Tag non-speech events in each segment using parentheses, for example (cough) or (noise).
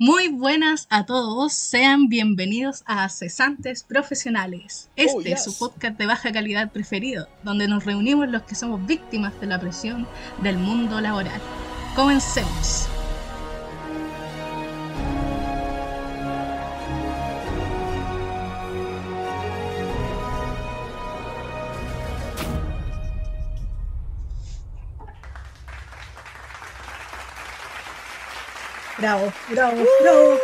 Muy buenas a todos, sean bienvenidos a Cesantes Profesionales. Este Oh, es su podcast de baja calidad preferido, donde nos reunimos los que somos víctimas de la presión del mundo laboral. Comencemos. Bravo, bravo, bravo.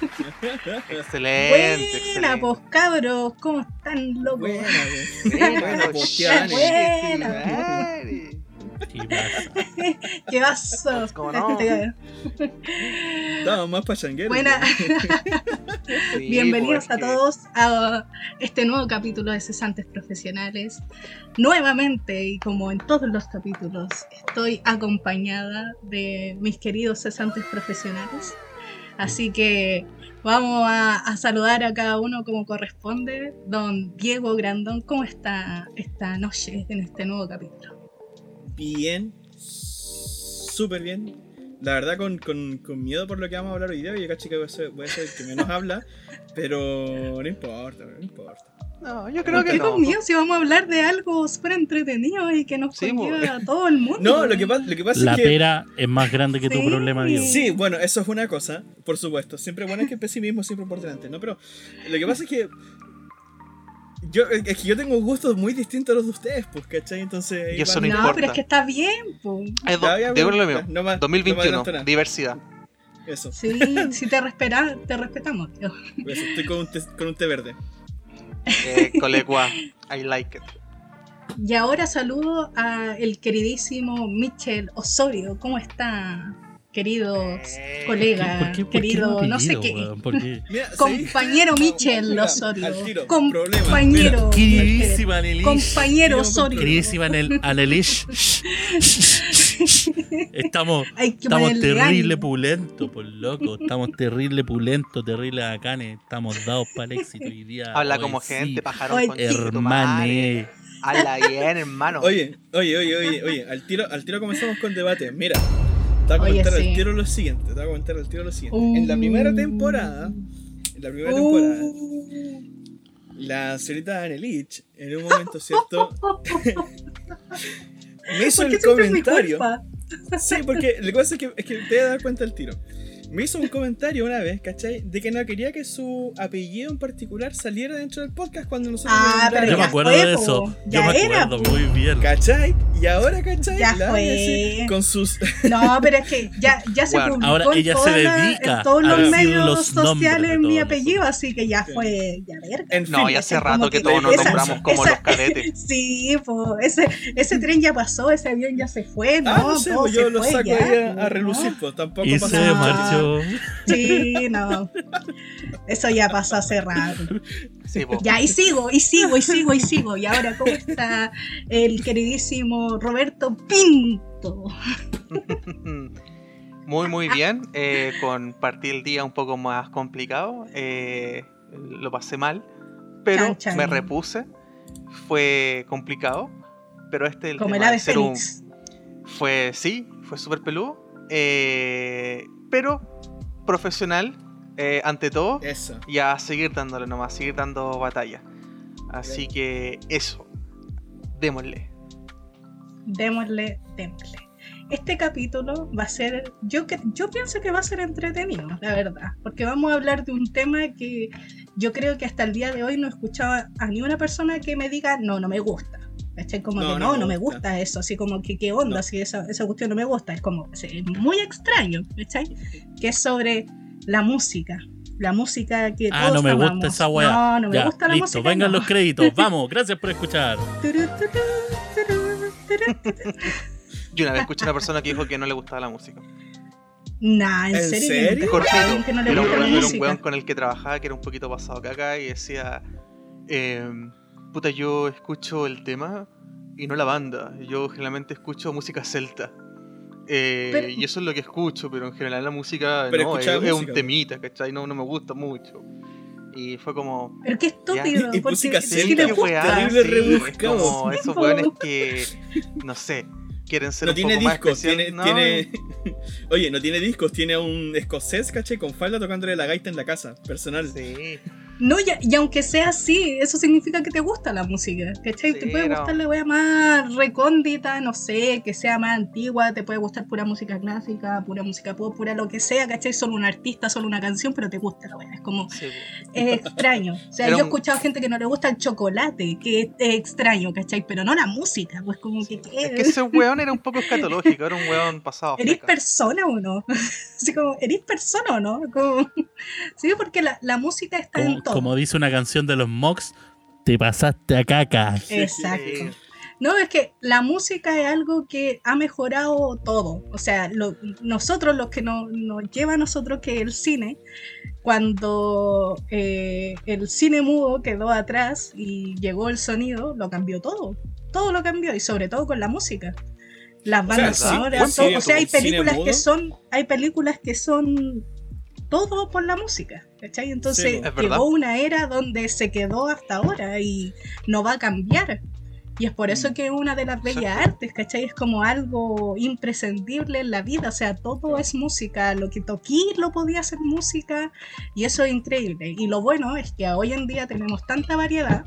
(laughs) Excelente, Buena, pues cabros, ¿cómo están, locos? Buena, (laughs) Buena, buena, pues, posteada, buena. madre. (laughs) ¿Qué pasa? ¿Qué pasó? ¿Cómo no? Más pachanguero. Buena. (laughs) Sí, Bienvenidos pues, a que- todos a este nuevo capítulo de Cesantes Profesionales. Nuevamente, y como en todos los capítulos, estoy acompañada de mis queridos cesantes profesionales. Así que vamos a, a saludar a cada uno como corresponde. Don Diego Grandón, ¿cómo está esta noche en este nuevo capítulo? Bien. Súper bien. La verdad, con, con, con miedo por lo que vamos a hablar hoy día. Yo caché que voy a ser, voy a ser el que menos habla. Pero no importa, no importa. No, yo creo que ¿Qué no. conmigo si vamos a hablar de algo súper entretenido y que nos Sí, conlleva a todo el mundo? No, lo que, pasa- lo que pasa La es que. pera es más grande que tu Sí. problema, Diego. Sí, bueno, eso es una cosa, por supuesto. Siempre bueno es que el pesimismo siempre por delante, ¿no? Pero lo que pasa es que. Yo, es que yo tengo gustos muy distintos a los de ustedes, pues, ¿cachai? Entonces. Y eso no importa. pero es que está bien, pues. Es do- Ya, ya, digo bueno, lo ya, mismo. no más- no 2021, más adelanto diversidad. Eso, Sí, si te, respeta, te respetamos. tío. eso, estoy con un, té, con un té verde. Eh, colegua, I like it. Y ahora saludo a el queridísimo Michel Osorio. ¿Cómo está, queridos Eh, colegas? ¿Por qué, por qué querido, no sé qué. Compañero. Michel Osorio. Compañero. Compañero Osorio. Queridísima Anel- Annelies. (laughs) Estamos, estamos terrible ánimo. pulento, por loco. Estamos terrible pulento, terrible bacanes. Estamos dados para el éxito hoy día. Habla Hoy como sí. gente, pajarón. Hermane. Habla bien, hermano. Oye, oye, oye, oye, oye, al tiro, al tiro comenzamos con debate. Mira, te voy a Oye, comentar sí. al tiro lo siguiente, te voy a comentar al tiro lo siguiente. Uh. En la primera temporada, en la primera temporada, Uh, la señorita Anelich, en un momento cierto, (laughs) me hizo ¿Por qué el comentario. Sí, porque lo que pasa es que, es que te voy a dar cuenta al tiro. Me hizo un comentario una vez, ¿cachai? De que no quería que su apellido en particular saliera dentro del podcast cuando nosotros Ah, pero Yo me acuerdo fue, de eso. Yo Ya me era, acuerdo po. muy bien. ¿Cachai? Y ahora, ¿cachai? Ya La fue. Nancy Con sus. (laughs) No, pero es que ya, ya se Bueno, publicó ahora en, ella se la- dedica en todos a los medios los sociales mi apellido, así que ya fue, ya verga. En No, ya hace rato que que todos nos nombramos como esa- los cadetes. (laughs) Sí, pues ese, ese tren ya pasó, ese avión ya se fue, ¿no? Ah, no sé, pues se yo lo fue saco ya, ahí a, pues, relucir, pues tampoco Y Sí, no. Eso ya pasó hace rato. Sí. Ya, y sigo, y sigo, y sigo, y sigo. Y ahora, ¿cómo está el queridísimo Roberto Pinto? Muy, muy bien. eh, con partir el día un poco más complicado. eh, lo pasé mal. Pero Chan, chan. me repuse. Fue complicado. Pero este el Como el de ser un-. Fue, sí, fue súper peludo. eh, pero profesional, eh, ante todo. Eso. Y a seguir dándole nomás, seguir dando batalla. Así que eso. Démosle. Démosle, démosle. Este capítulo va a ser, yo, que- yo pienso que va a ser entretenido, la verdad, porque vamos a hablar de un tema que yo creo que hasta el día de hoy no he escuchado a ni una persona que me diga, no, no me gusta. ¿Cachai? Como No, que no no, no, me gusta. gusta eso, así como que qué onda, No. si esa, esa cuestión no me gusta, es como, es muy extraño, ¿cachai? Que es sobre la música, la música que Ah, todos no me gusta amamos. esa weá. No, no me Ya, gusta la listo, música. vengan no. los créditos. (laughs) Vamos, gracias por escuchar. Yo una vez escuché a una persona que dijo que no le gustaba la música. Nah, ¿en, ¿En serio? serio? Cortito. que no le Era un, gusta la era un weón con el que trabajaba que era un poquito pasado caca y decía: em, Puta, yo escucho el tema y no la banda. Yo generalmente escucho música celta. Eh, Pero- y eso es lo que escucho, pero en general la música Pero no, es, un temita, ¿cachai? No, no me gusta mucho. Y fue como. Pero qué estúpido, Y- y porque música celta, Terrible sí, rebuscado. Es como esos (laughs) weones que, no sé, quieren ser No un tiene poco más discos, especial. tiene, No, tiene, (laughs) Oye, no tiene discos, tiene a un escocés, caché, con falda tocándole la gaita en la casa, personal. Sí. No, y, y aunque sea así, eso significa que te gusta la música, ¿cachai? te puede no. gustar la wea más recóndita, no sé, que sea más antigua, te puede gustar pura música clásica, pura música pop, pura lo que sea, ¿cachai? Solo un artista, solo una canción, pero te gusta la wea. Es como, sí. es extraño. O sea, yo he escuchado gente que no le gusta el chocolate, que es, es extraño, ¿cachai? Pero no la música, pues como que... Es que ese weón era un poco escatológico, era un weón pasado. ¿Eres fleca. persona o no? (laughs) Así como, ¿eres persona o no? Como... (laughs) Sí, porque la, la música está Como, en todo. como dice una canción de los Mox, te pasaste a caca. Exacto. No, es que la música es algo que ha mejorado todo. O sea, lo- nosotros, los que no- nos lleva a nosotros que el cine, cuando eh, el cine mudo quedó atrás y llegó el sonido, lo cambió todo. Todo lo cambió y sobre todo con la música. Las O sea, bandas sí, sonoras, todo. o sea, hay películas que son, hay películas que son todo por la música, ¿cachai? Entonces Sí, llegó una era donde se quedó hasta ahora y no va a cambiar. Y es por eso Mm. que una de las bellas artes, ¿cachai? Es como algo imprescindible en la vida, o sea, todo es música, lo que toquí lo podía hacer música y eso es increíble. Y lo bueno es que hoy en día tenemos tanta variedad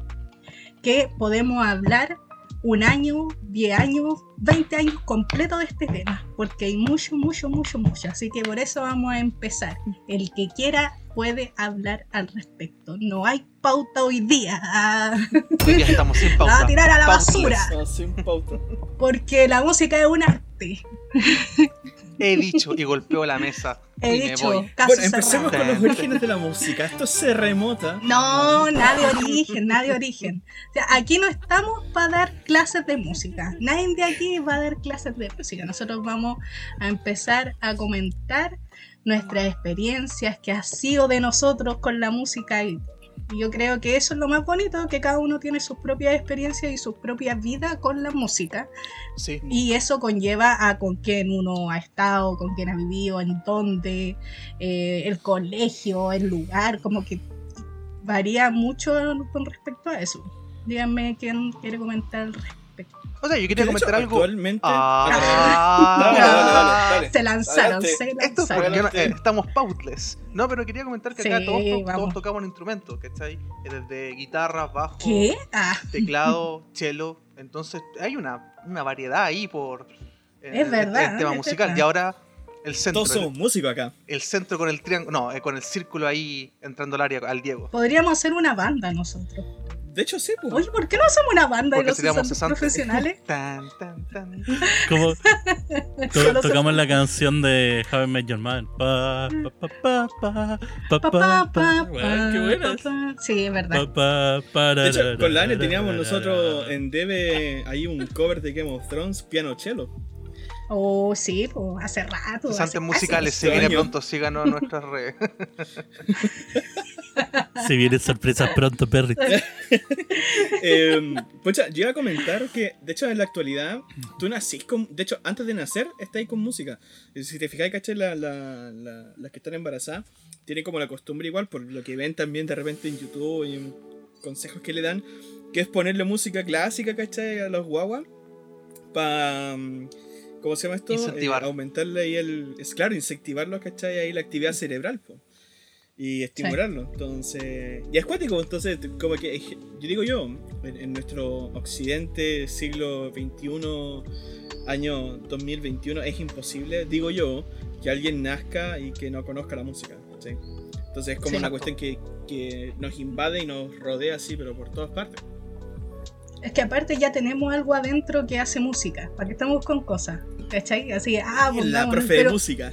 que podemos hablar un año, 10 años, 20 años completo de este tema, porque hay mucho, mucho, mucho, mucho. Así que por eso vamos a empezar. El que quiera puede hablar al respecto. No hay pauta hoy día. (laughs) Hoy día estamos sin pauta. a tirar a la basura. Sin pauta. Porque la música es un arte. (laughs) He dicho y golpeo la mesa. (laughs) He y me dicho, voy. caso Bueno, empecemos cerrado. con los orígenes de la música. Esto se remota. No, nada de origen, nada de origen. O sea, aquí no estamos para dar clases de música. Nadie de aquí va a dar clases de música. Nosotros vamos a empezar a comentar nuestras experiencias, que ha sido de nosotros con la música y y yo creo que eso es lo más bonito, que cada uno tiene sus propias experiencias y sus propias vidas con la música. Sí. Y eso conlleva a con quién uno ha estado, con quién ha vivido, en dónde, eh, el colegio, el lugar, como que varía mucho con respecto a eso. Díganme quién quiere comentar al respecto. O sea, yo Que quería comentar algo. Actualmente. Ah. Dale, dale, dale, dale. Se lanzaron, Adelante. se Esto es lanzaron. eh, estamos pautless. No, pero quería comentar que acá todos, tocamos un instrumento, ¿cachai? Eh, Desde guitarra, bajo, ¿Qué? Ah, teclado, cello. Entonces hay una, una variedad ahí por eh, Es el- tema es musical. verdad. Y ahora el centro. Todos somos músicos acá. El centro con el triángulo. No, eh, con el círculo ahí entrando al área al Diego. podríamos hacer una banda nosotros. De hecho, sí, pues. Oye, ¿por qué no hacemos una banda y Porque los seríamos cesantes 60. profesionales? (laughs) Tan, tan, tan. Como (laughs) to- tocamos la canción de How I Met Your Mother. Pa, pa, pa, pa, pa, pa, Pa, pa, pa, pa. pa, Weón, qué pa, buenas. pa, pa. Sí, es verdad. Pa, pa, pa, De hecho, con la Ane ra, teníamos nosotros en Debe ahí un cover de Game of Thrones, piano cello. Oh, sí, pues hace rato. Cesantes musicales, se viene pronto, síganos en nuestras redes. (laughs) (laughs) Se vienen sorpresas pronto, Perry. (laughs) Eh, pucha, yo iba a comentar que, de hecho, en la actualidad, tú nacís con. De hecho, antes de nacer, estáis con música. Y Si te fijáis, caché, la, la- la- las que están embarazadas tienen como la costumbre, igual, por lo que ven también de repente en YouTube y en consejos que le dan, que es ponerle música clásica, ¿cachai? A los guaguas. Para. ¿Cómo se llama esto? Incentivar. Eh, aumentarle ahí el. Es claro, incentivarlos, ¿cachai? Ahí la actividad cerebral, po. Y estimularlo. Entonces. Y es cuático, entonces, como que. Yo digo yo, en, en nuestro occidente, siglo XXI, año 2021, es imposible, digo yo, que alguien nazca y que no conozca la música. ¿sí? Entonces es como Sí. una cuestión que, que nos invade y nos rodea así, pero por todas partes. Es que aparte ya tenemos algo adentro que hace música. ¿Para qué estamos con cosas? ¿Cachai? Así, ah, Es la profe de pero, música.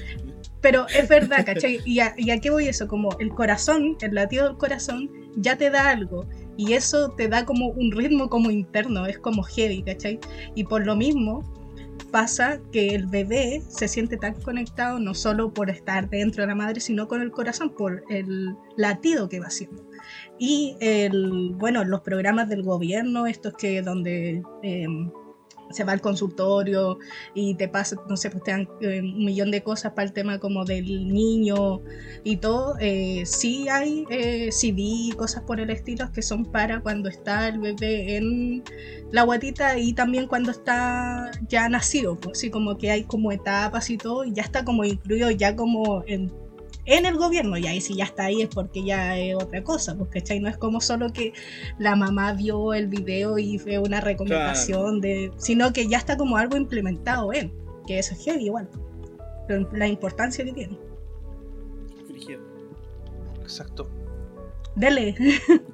Pero es verdad, ¿cachai? ¿Y a, ¿Y a qué voy eso? Como el corazón, el latido del corazón, ya te da algo. Y eso te da como un ritmo como interno, es como heavy, ¿cachai? Y por lo mismo pasa que el bebé se siente tan conectado no solo por estar dentro de la madre, sino con el corazón, por el latido que va haciendo. Y el, bueno, los programas del gobierno, estos que donde eh, se va al consultorio y te pasa, no sé, pues te dan eh, un millón de cosas para el tema como del niño y todo. Eh, sí hay eh, CD, cosas por el estilo que son para cuando está el bebé en la guatita y también cuando está ya nacido, pues así como que hay como etapas y todo y ya está como incluido ya como en en el gobierno, y ahí si ya está ahí es porque ya es otra cosa, porque ¿cachai? No es como solo que la mamá vio el video y fue una recomendación de, sino que ya está como algo implementado en, que eso es heavy igual, pero la importancia que tiene. Frigido. Exacto. Dele.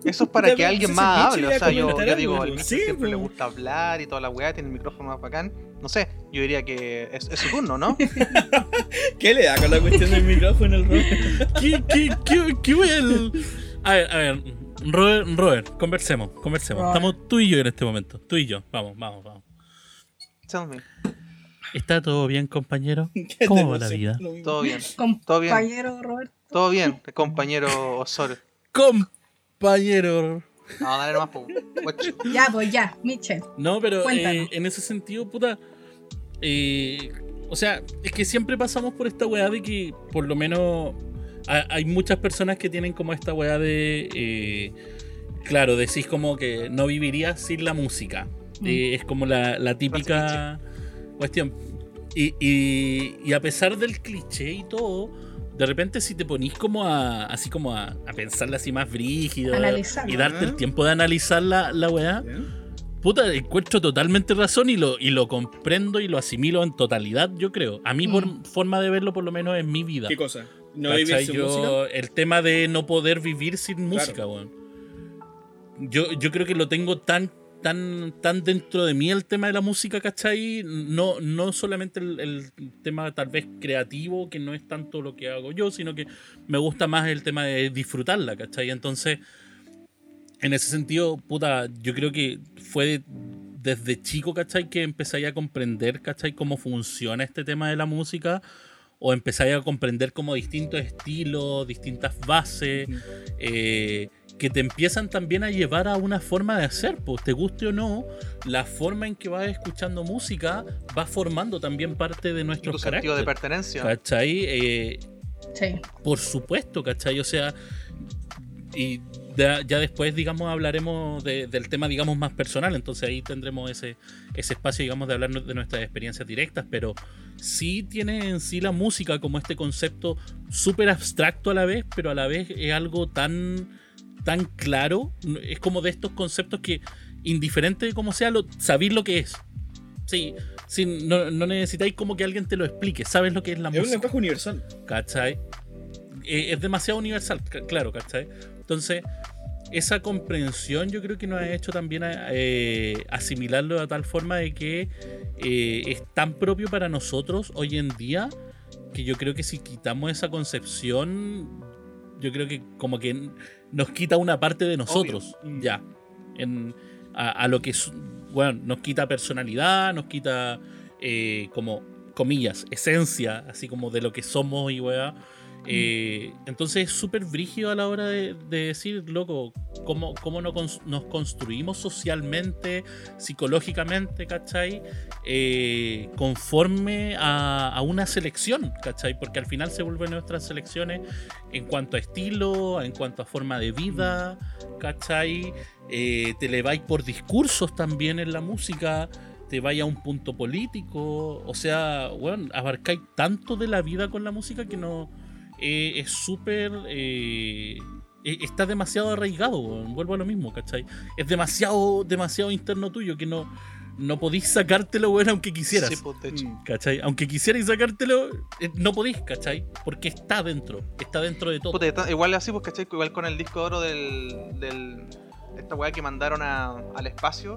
Eso es para que alguien más hable. le O sea, yo, yo digo, al Michi Sí, siempre le po. gusta hablar y toda la weá, tiene el micrófono más bacán. No sé, yo diría que es, es su turno, ¿no? (laughs) ¿Qué le da con la cuestión del micrófono el Robert? (laughs) ¿Qué, qué, qué, qué voy el... A ver, a ver, Robert, Robert, conversemos, conversemos. Robert. Estamos tú y yo en este momento, tú y yo. Vamos, vamos, vamos. Tell me. ¿Está todo bien, compañero? ¿Qué (laughs) ¿Cómo va la vida? Todo bien. Todo bien. Compañero Roberto. Todo bien, compañero Osorio. Compañero. No, dale nomás. Ya, pues ya, Michelle. No, pero eh, en ese sentido, puta. eh, o sea, es que siempre pasamos por esta weá de que, por lo menos, ha- hay muchas personas que tienen como esta weá de. eh, claro, decís como que no vivirías sin la música. Mm. Eh, es como la, la típica cuestión. Y, y- y a pesar del cliché y todo, de repente si te ponís como a. así como a, a pensarla así más brígido y darte el tiempo de analizar la, la weá. Puta, encuentro totalmente razón y lo, y lo comprendo y lo asimilo en totalidad, yo creo. A mí, por Mm. forma de verlo, por lo menos en mi vida. ¿Qué cosa? ¿No vivir sin Yo- música? El tema de no poder vivir sin música, weón. Yo, yo creo que lo tengo tan, tan, tan dentro de mí el tema de la música, ¿cachai? No, no solamente el, el tema tal vez creativo, que no es tanto lo que hago yo, sino que me gusta más el tema de disfrutarla, ¿cachai? Entonces, en ese sentido, puta, yo creo que fue de- desde chico, ¿cachai? Que empezáis a comprender, ¿cachai? Cómo funciona este tema de la música. O empezáis a comprender como distintos estilos, distintas bases, eh, que te empiezan también a llevar a una forma de hacer, pues te guste o no, la forma en que vas escuchando música va formando también parte de Tu nuestros sentido de pertenencia. ¿Cachai? Eh, Sí. por supuesto, ¿cachai? O sea, y ya, ya después, digamos, hablaremos de- del tema, digamos, más personal, entonces ahí tendremos ese, ese espacio, digamos, de hablar de nuestras experiencias directas, pero sí tiene en sí la música como este concepto súper abstracto a la vez, pero a la vez es algo tan, tan claro, es como de estos conceptos que, indiferente de cómo sea, lo, sabéis lo que es. Sí, sí, no, no necesitáis como que alguien te lo explique, sabes lo que es la Es un música. lenguaje universal. ¿cachai? Eh, es demasiado universal, claro, ¿cachai? Entonces, esa comprensión yo creo que nos ha hecho también eh, asimilarlo de tal forma de que eh, es tan propio para nosotros hoy en día que yo creo que si quitamos esa concepción, yo creo que como que nos quita una parte de nosotros, Mm. ya. En, a, a lo que es, bueno, nos quita personalidad, nos quita eh, como, comillas, esencia, así como de lo que somos y weá. Eh, entonces es súper brígido a la hora de, de decir, loco, cómo, cómo cons- nos construimos socialmente, psicológicamente, ¿cachai? Eh, conforme a, a una selección, ¿cachai? Porque al final se vuelven nuestras selecciones en cuanto a estilo, en cuanto a forma de vida, ¿cachai? Eh, te le vais por discursos también en la música, te vaya a un punto político, o sea, bueno, abarcáis tanto de la vida con la música que no eh, es súper... eh, eh, está demasiado arraigado, weón, vuelvo a lo mismo, ¿cachai? Es demasiado, demasiado interno tuyo que no, no podís sacártelo, weón, aunque quisieras. Sí, pues. Mm. ¿Cachai? Aunque quisierais sacártelo, eh, no podéis, ¿cachai? Porque está dentro, está dentro de todo. Puta, está- igual así, pues, ¿cachai? Igual con el disco de oro del. del esta weá que mandaron a- al espacio.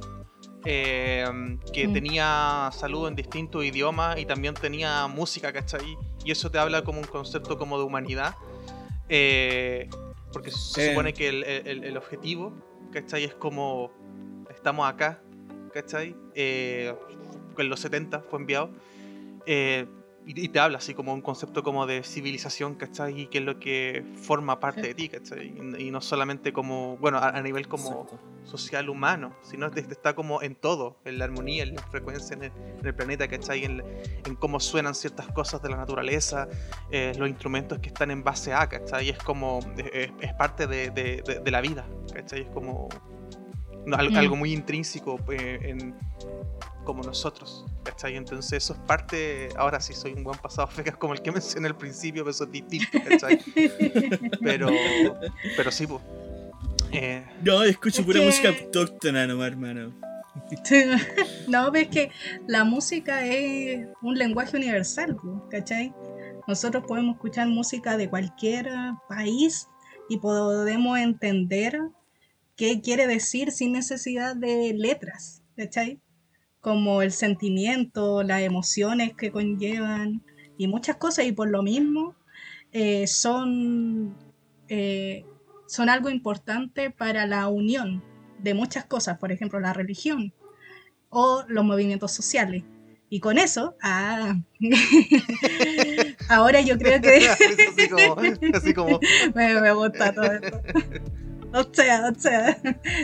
Eh, que Mm. tenía saludo en distintos idiomas y también tenía música, ¿cachai? Y eso te habla como un concepto como de humanidad. eh, porque se Eh. supone que el, el- el objetivo, ¿cachai? Es como estamos acá, ¿cachai? Eh, en los 70 fue enviado. Y, te habla así como un concepto como de civilización, ¿cachai? Y que es lo que forma parte de ti, ¿cachai? Y, y no solamente como, bueno, a, a nivel como Exacto. social humano, sino que está como en todo, en la armonía, en la frecuencia, en el, en el planeta, ¿cachai? En, en cómo suenan ciertas cosas de la naturaleza, eh, los instrumentos que están en base a, ¿cachai? Es como, es, es parte de, de- de- de la vida, ¿cachai? Es como no, al- Mm. algo muy intrínseco eh, en, como nosotros, ¿cachai? Entonces eso es parte, ahora sí soy un buen pasado (laughs) fecas como el que mencioné al principio, pero eso es distinto, ¿cachai? (laughs) Pero, pero sí, pues. Eh, No, escucho Es pura que- música autóctona nomás, hermano. (laughs) no, ves que la música es un lenguaje universal, po, ¿cachai? Nosotros podemos escuchar música de cualquier país y podemos entender qué quiere decir sin necesidad de letras, ¿cachai? Como el sentimiento, las emociones que conllevan y muchas cosas, y por lo mismo eh, son, eh, son algo importante para la unión de muchas cosas, por ejemplo, la religión o los movimientos sociales. Y con eso, ah, (laughs) ahora yo creo que (laughs) así como, así como (laughs) me, me gusta todo esto. O sea, o sea,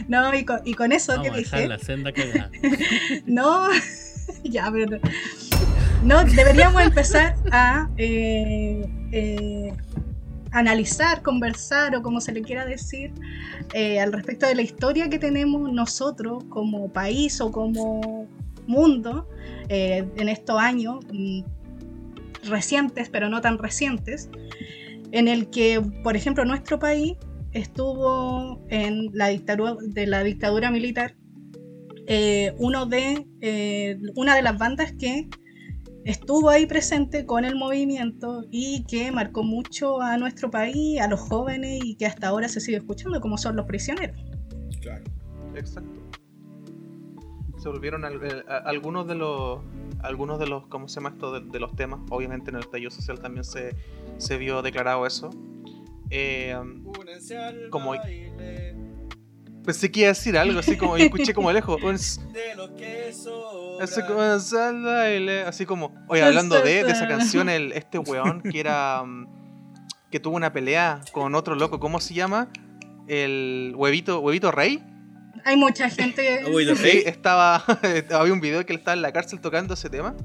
no, y con, y con eso Vamos que dije, la senda cagada. (laughs) no, (laughs) ya, pero no, deberíamos empezar a eh, eh, analizar, conversar o como se le quiera decir eh, al respecto de la historia que tenemos nosotros como país o como mundo en estos años mm, recientes, pero no tan recientes, en el que, por ejemplo, nuestro país estuvo en la dictadura de la dictadura militar eh, uno de eh, una de las bandas que estuvo ahí presente con el movimiento y que marcó mucho a nuestro país, a los jóvenes y que hasta ahora se sigue escuchando, como son los prisioneros. Claro. Exacto. Se volvieron al- eh, a- algunos de los algunos de los ¿cómo se llama esto? De, de los temas. Obviamente en el estallido social también se, se vio declarado eso. Eh, al Como- pensé que iba a decir algo así como y escuché como lejos. Un s- de lo que sobra. Así como, así como, oye, hablando de, de esa canción, el, (laughs) este weón que era. mm, que tuvo una pelea con otro loco, ¿cómo se llama? El huevito, huevito rey. Hay mucha gente... Sí, estaba. (laughs) había un video que él estaba en la cárcel tocando ese tema.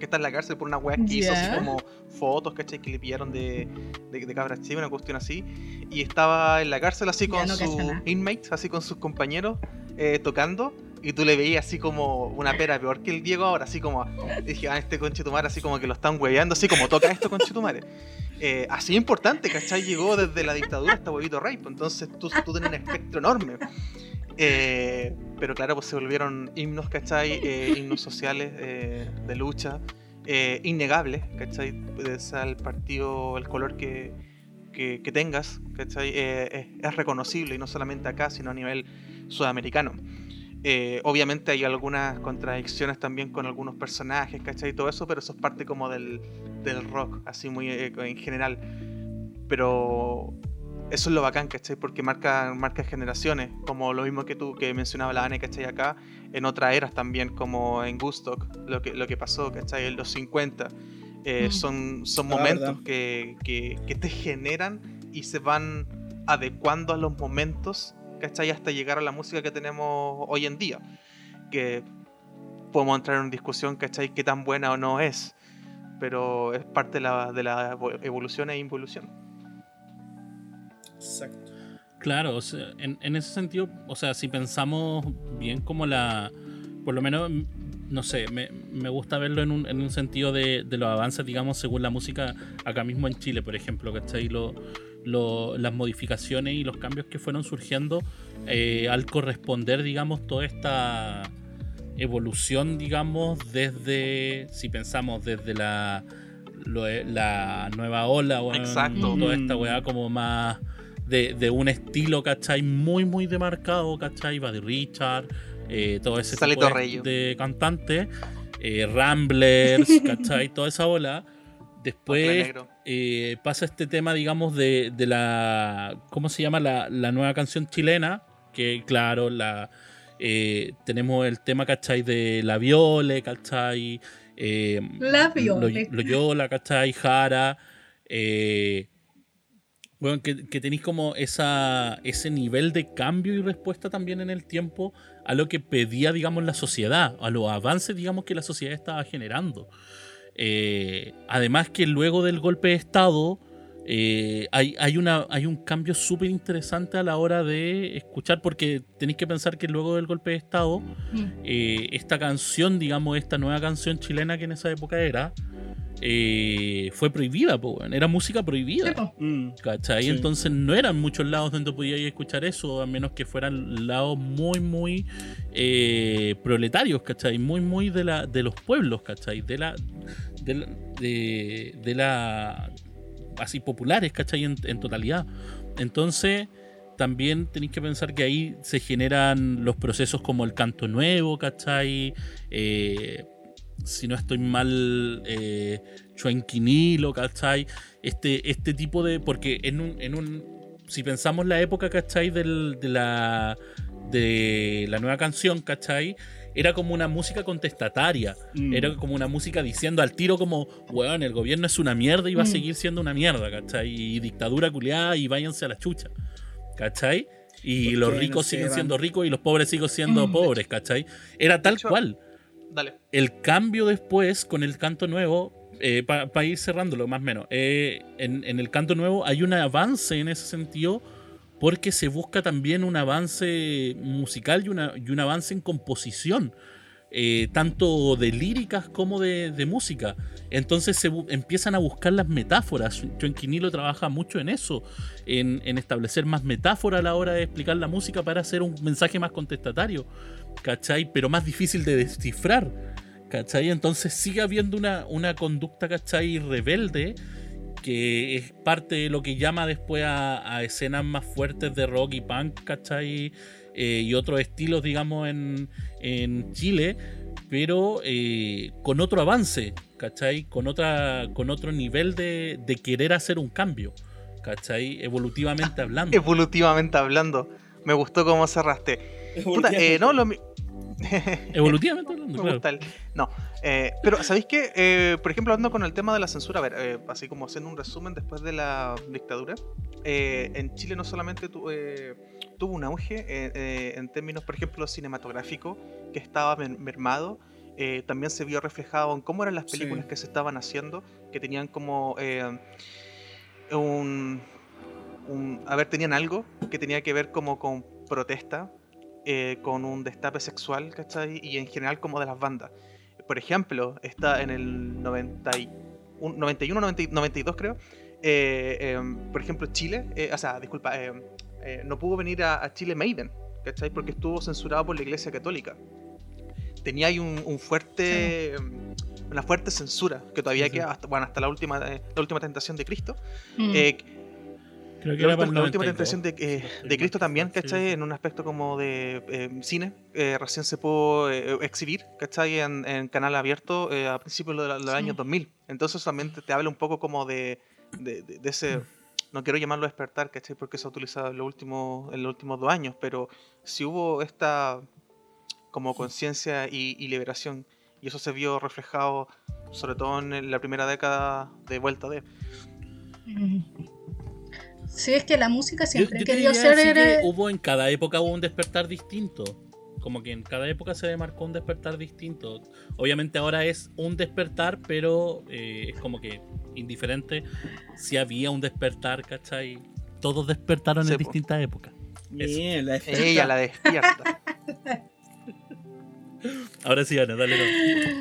Porque está en la cárcel por una weá que hizo, así como fotos, ¿cachai? Que le pillaron de, de, de cabras chivas, una cuestión así. Y estaba en la cárcel así con no sus inmates, así con sus compañeros, eh, tocando. Y tú le veías así como una pera peor que el Diego ahora, así como. Dije, ah, este conchetumare, así como que lo están hueveando, así como toca esto conchetumare. Eh, así importante, ¿cachai? Llegó desde la dictadura hasta huevito rey, pues, entonces tú, tú tenías un espectro enorme. Eh, pero claro, pues se volvieron himnos, ¿cachai? Eh, himnos sociales eh, de lucha, eh, innegables, ¿cachai? Sea el partido, el color que, que, tengas, ¿cachai? Es, es reconocible y no solamente acá, sino a nivel sudamericano. Obviamente hay algunas contradicciones también con algunos personajes, ¿cachai? Y todo eso, pero eso es parte como del, del rock, así muy en general. Pero eso es lo bacán, ¿cachai? Porque marca, marca generaciones, como lo mismo que tú, que mencionaba la Ane, ¿cachai? Acá, en otras eras también, como en Gustock, lo que, lo que pasó, ¿cachai? En los 50. Eh, Mm. Son, son momentos que, que, que te generan y se van adecuando a los momentos, ¿cachai? Hasta llegar a la música que tenemos hoy en día. Que podemos entrar en una discusión, ¿cachai? Qué tan buena o no es. Pero es parte de la, de la evo- evolución e involución. Exacto. Claro, o sea, en, en ese sentido, o sea, si pensamos bien como la, por lo menos, no sé, me, me gusta verlo en un, en un sentido de, de los avances, digamos, según la música acá mismo en Chile, por ejemplo, ¿cachai? Lo, lo- las modificaciones y los cambios que fueron surgiendo eh, al corresponder, digamos, toda esta evolución, digamos, desde, si pensamos desde la, lo- la nueva ola, weón, Exacto. toda esta Mm. weá como más de, de un estilo, ¿cachai? Muy, muy demarcado, ¿cachai? Buddy Richard, eh, todo ese Salito tipo de, cantantes, eh, Ramblers, (laughs) ¿cachai? Toda esa ola. Otro Después eh, pasa este tema, digamos, de, de la. ¿Cómo se llama? La, la nueva canción chilena. Que, claro, la. eh, tenemos el tema, ¿cachai? De la Viole, ¿cachai? Eh, La Lo- Violet. Loyola, ¿cachai? Jara. Eh, bueno, que, que tenéis como esa, ese nivel de cambio y respuesta también en el tiempo a lo que pedía, digamos, la sociedad, a los avances, digamos, que la sociedad estaba generando. Eh, además que luego del golpe de Estado eh, hay, hay, una, hay un cambio súper interesante a la hora de escuchar, porque tenéis que pensar que luego del golpe de Estado, Mm. eh, esta canción, digamos, esta nueva canción chilena que en esa época era, eh, fue prohibida, po, era música prohibida. Sí. Mm. ¿Cachai? Sí. Entonces no eran muchos lados donde podíais escuchar eso, a menos que fueran lados muy, muy eh, proletarios, ¿cachai? Muy, muy de, la, de los pueblos, ¿cachai? De la. De la, de, de la- así populares, ¿cachai? En, en totalidad. Entonces, también tenéis que pensar que ahí se generan los procesos como el canto nuevo, ¿cachai? Eh, si no estoy mal, eh, Chuenquinilo, ¿cachai? Este, este tipo de. Porque en un, en un. Si pensamos la época, ¿cachai? Del, de la. De la nueva canción, ¿cachai? Era como una música contestataria. Mm. Era como una música diciendo al tiro como, weón, el gobierno es una mierda y va a Mm. seguir siendo una mierda, ¿cachai? Y dictadura culiada y váyanse a la chucha, ¿cachai? Y ¿Por los no ricos siguen van? siendo ricos y los pobres siguen siendo Mm. pobres, ¿cachai? Era tal hecho- cual. El cambio después con el canto nuevo, para ir cerrándolo más o menos, eh, en, en el canto nuevo hay un avance en ese sentido porque se busca también un avance musical y, una, y un avance en composición, eh, tanto de líricas como de, música. Entonces se empiezan a buscar las metáforas. Chuenquinilo trabaja mucho en eso, en, establecer más metáfora a la hora de explicar la música para hacer un mensaje más contestatario, ¿cachai? Pero más difícil de descifrar, ¿cachai? Entonces sigue habiendo una, conducta, ¿cachai? Rebelde que es parte de lo que llama después a, a escenas más fuertes de rock y punk, ¿cachai? Eh, y otros estilos, digamos, en, en Chile, pero eh, con otro avance, ¿cachai? Con, otra, con otro nivel de, de querer hacer un cambio, ¿cachai? Evolutivamente (laughs) hablando. Evolutivamente hablando. Me gustó cómo cerraste. Puta, eh, no, lo mi- (laughs) Evolutivamente hablando, (laughs) Me claro. gusta el- No, eh, pero ¿sabéis qué? Eh, por ejemplo, hablando con el tema de la censura, a ver, eh, así como haciendo un resumen después de la dictadura, eh, en Chile no solamente tu- eh, tuvo un auge eh, eh, en términos, por ejemplo, cinematográfico, que estaba mer- mermado, eh, también se vio reflejado en cómo eran las Sí. películas que se estaban haciendo, que tenían como eh, un, un- A ver, tenían algo que tenía que ver como con protesta, eh, con un destape sexual, ¿cachai? Y en general como de las bandas. Por ejemplo, está en el 90 y- un- 91, 90 y- 92 creo. em, por ejemplo, Chile, o sea, disculpa, em, eh, no pudo venir a, a Chile Maiden, ¿cachai? Porque estuvo censurado por la Iglesia Católica. Tenía ahí un, un fuerte, em, una fuerte censura que todavía Sí, queda hasta, bueno, hasta la última, eh, la última tentación de Cristo. Mm. Eh, Creo que la, última, la última 92. tentación de, eh, Cristo también, ¿cachai? sí. En un aspecto como de eh, cine, eh, recién se pudo eh, exhibir, ¿cachai? En, en canal abierto eh, a principios de, la- de los Sí. años 2000. Entonces también te, te habla un poco como de, de, de- de ese, no quiero llamarlo despertar, ¿cachai? Porque se ha utilizado en los últimos, en los últimos dos años, pero si hubo esta como conciencia y, y liberación, y eso se vio reflejado sobre todo en la primera década de vuelta de... Sí, es que la música Yo- siempre yo querido diría ser. que hubo en cada época hubo un despertar distinto. Como que en cada época se demarcó un despertar distinto. Obviamente ahora es un despertar, pero eh, es como que indiferente si había un despertar, ¿cachai? Todos despertaron Sí, en po. distintas épocas. Bien, la Ella la despierta. (laughs) Ahora sí, Ana, dale.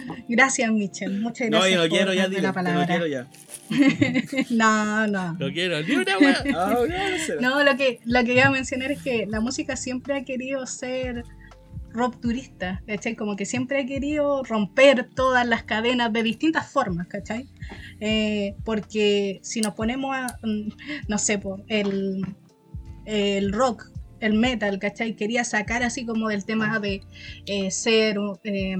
no. Gracias, Michelle. Muchas No, gracias. yo no por quiero ya, dilo, la no palabra. quiero ya. (laughs) no, no. No quiero ni una wea. Ah, no, no. No, lo que, lo que iba a mencionar es que la música siempre ha querido ser rupturista, ¿cachai? Como que siempre ha querido romper todas las cadenas de distintas formas, ¿cachai? Eh, porque si nos ponemos a, mm, no sé, el, el rock, el metal, ¿cachai? Quería sacar así como del tema de eh, ser eh,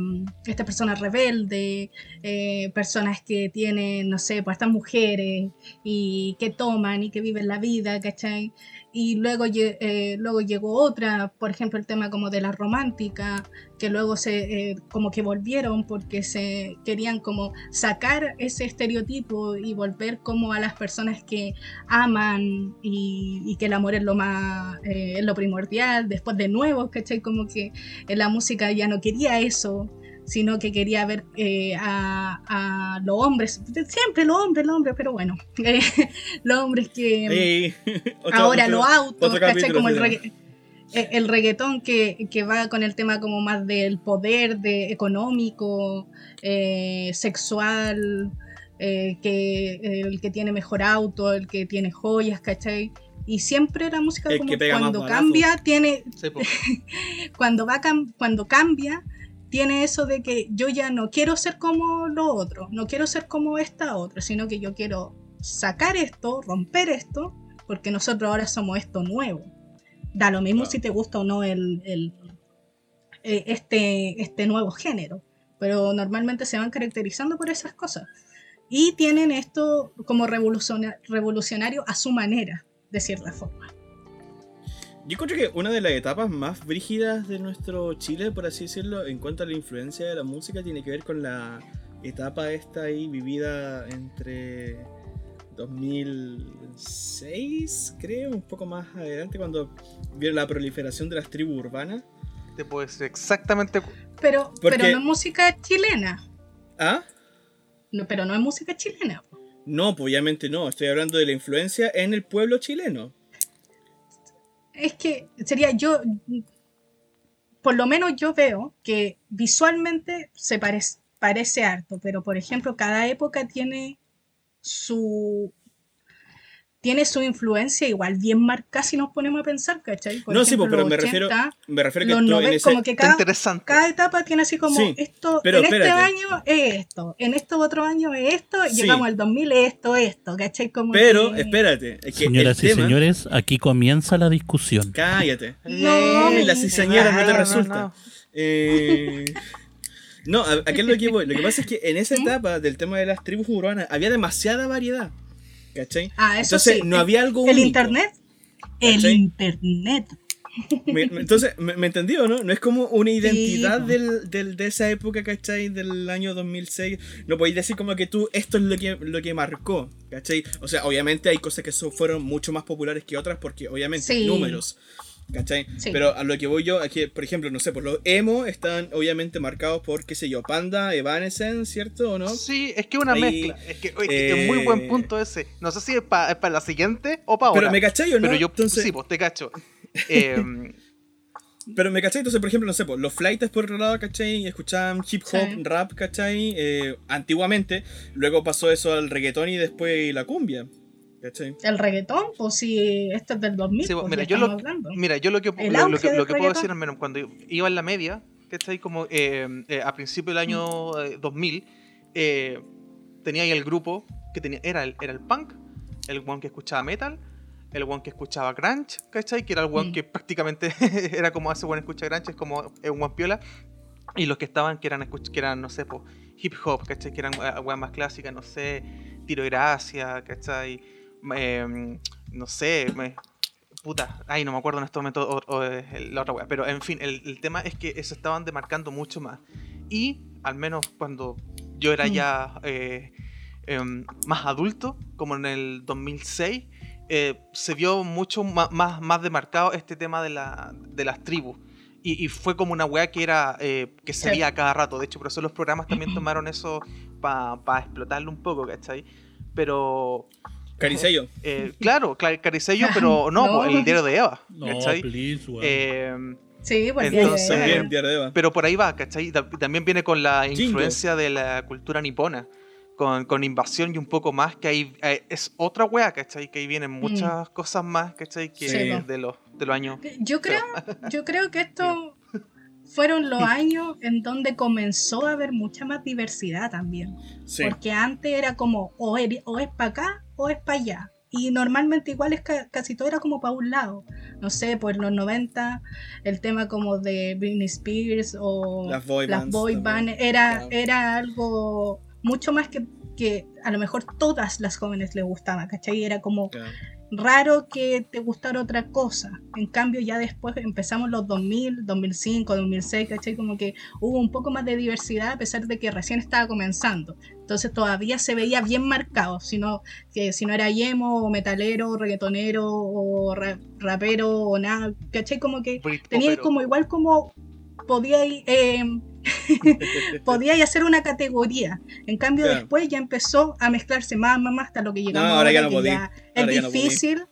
esta persona rebelde, eh, personas que tienen, no sé, estas mujeres y que toman y que viven la vida, ¿cachai? Y luego, eh, luego llegó otra, por ejemplo el tema como de la romántica, que luego se eh, como que volvieron porque se querían como sacar ese estereotipo y volver como a las personas que aman y, que el amor es lo más eh, es lo primordial, después de nuevo, ¿cachai? Como que la música ya no quería eso, sino que quería ver eh, a, a los hombres, siempre los hombres, los hombres, pero bueno, (laughs) eh, los hombres que (laughs) otro- ahora otro- los autos, otro ¿cachai? capítulo Como el, regga- eh, el reggaetón que, que va con el tema como más del poder de económico, eh, sexual, eh, que el que tiene mejor auto, el que tiene joyas, ¿cachai? Y siempre la música como cuando cambia tiene, Sí, (laughs) cuando va cam- cuando cambia tiene eso de que yo ya no quiero ser como lo otro, no quiero ser como esta otra, sino que yo quiero sacar esto, romper esto, porque nosotros ahora somos esto nuevo. Da lo mismo Claro. si te gusta o no el, el- eh, este, este nuevo género, pero normalmente se van caracterizando por esas cosas. Y tienen esto como revoluciona- revolucionario a su manera, de cierta forma. Yo encuentro que una de las etapas más brígidas de nuestro Chile, por así decirlo, en cuanto a la influencia de la música, tiene que ver con la etapa esta ahí vivida entre 2006, creo, un poco más adelante, cuando vieron la proliferación de las tribus urbanas. Te puedo decir exactamente. Pero, Porque- pero no es música chilena. ¿Ah? No, pero no es música chilena. No, pues obviamente no, estoy hablando de la influencia en el pueblo chileno. Es que sería yo, por lo menos yo veo que visualmente se parece, parece harto, pero por ejemplo cada época tiene su tiene su influencia igual bien marcada si nos ponemos a pensar, ¿cachai? Por no, sí, ejemplo, pues, pero los me refiero, 80, me refiero que los tú en 90, ese... como que cada, interesante. cada etapa tiene así como Sí, esto, pero en este año es esto, en este otro año es esto, y Sí. llegamos al 2000 es esto, esto, ¿cachai? Como Pero, que- espérate, es que Señoras y tema- señores, aquí comienza la discusión. Cállate. No, Eh, la mi- cizañera no te no, resulta. no. Eh, (laughs) No, a, a qué es lo que voy. Lo que pasa es que en esa ¿Mm? etapa del tema de las tribus urbanas había demasiada variedad. ¿Cachai? Ah, eso Entonces sí. no había algo El único. internet. El internet. Me- me- entonces, ¿me, me entendió, no? No es como una identidad del, del- de esa época, ¿cachai? Del año 2006. No podéis decir como que tú, esto es lo que, lo que marcó, ¿cachai? O sea, obviamente hay cosas que so- fueron mucho más populares que otras porque obviamente Sí. números. ¿Cachai? Sí. Pero a lo que voy yo es que, por ejemplo, no sé, por los emo están obviamente marcados por, qué sé yo, Panda, Evanescence, ¿cierto o no? Sí, es que es una Ahí, mezcla. Es que, es muy eh, buen punto ese. No sé si es para la siguiente o para ahora. Pero me cachai o no? Pero yo, Entonces- sí, pues te cacho. Eh, (laughs) Pero me cachai, entonces, por ejemplo, no sé, pues, los flights por otro lado, ¿cachai? Escuchaban hip hop, Sí. rap, ¿cachai? Eh, antiguamente. Luego pasó eso al reggaetón y después la cumbia, ¿cachai? El reggaetón, pues si esto es del 2000, Sí, pues, mira, yo lo- mira, yo lo que, lo, lo que, lo que puedo decir, al menos cuando iba en la media, que está ahí como eh, eh, a principios del año Mm. eh, 2000, eh, tenía ahí el grupo que tenía, era el, era el punk, el one que escuchaba metal, el one que escuchaba grunge, ¿cachai? Que era el one Mm. que prácticamente (laughs) era como hace one escucha grunge, es como es un one piola. Y los que estaban, que eran, escuch- que eran no sé, po, hip hop, ¿cachai? Que eran eh, weas más clásicas, no sé, tiro de gracia, ¿cachai? Em, no sé, me- puta, ay, no me acuerdo en este momento o- o, eh, el- la otra wea. Pero en fin, el, el tema es que se estaban demarcando mucho más. Y al menos cuando yo era Mm. ya eh, em, más adulto, como en el 2006, eh, se vio mucho más, más demarcado este tema de, la, de las tribus. Y, y fue como una weá que era eh, que se veía a cada rato. De hecho, por eso los programas también (clears throat) tomaron eso para explotarlo un poco, ¿cachai? Pero, Caricello. eh, claro, cla- Caricello, pero (laughs) no, No. pues, el diario de Eva, No, ¿cachai? please, weón. Eh, Sí, pues Entonces, de Eva. pero por ahí va, ¿cachai? También viene con la influencia de la cultura nipona, con, con invasión y un poco más, que ahí eh, es otra wea, ¿cachai? Que ahí vienen muchas cosas más, ¿cachai? Que Sí, de, los, de los años. Yo creo, (laughs) yo creo que estos fueron los (laughs) años en donde comenzó a haber mucha más diversidad también. Sí. Porque antes era como o, o es para acá o es para allá. Y normalmente igual es ca- casi todo era como para un lado. No sé, pues en los 90 el tema como de Britney Spears o Las boy bands boy también. bands era, Claro. era algo mucho más que, que a lo mejor todas las jóvenes les gustaba, ¿cachai? Era como Claro. raro que te gustara otra cosa. En cambio, ya después empezamos los 2000, 2005, 2006, ¿cachai? Como que hubo un poco más de diversidad a pesar de que recién estaba comenzando. Entonces todavía se veía bien marcado, sino que si no era emo o metalero, o reggaetonero o rapero o nada, ¿cachai? Como que tenía como igual como podía eh, (laughs) podía hacer una categoría. En cambio, después ya empezó a mezclarse más, más, más hasta lo que llegamos ahora, ya no ya es difícil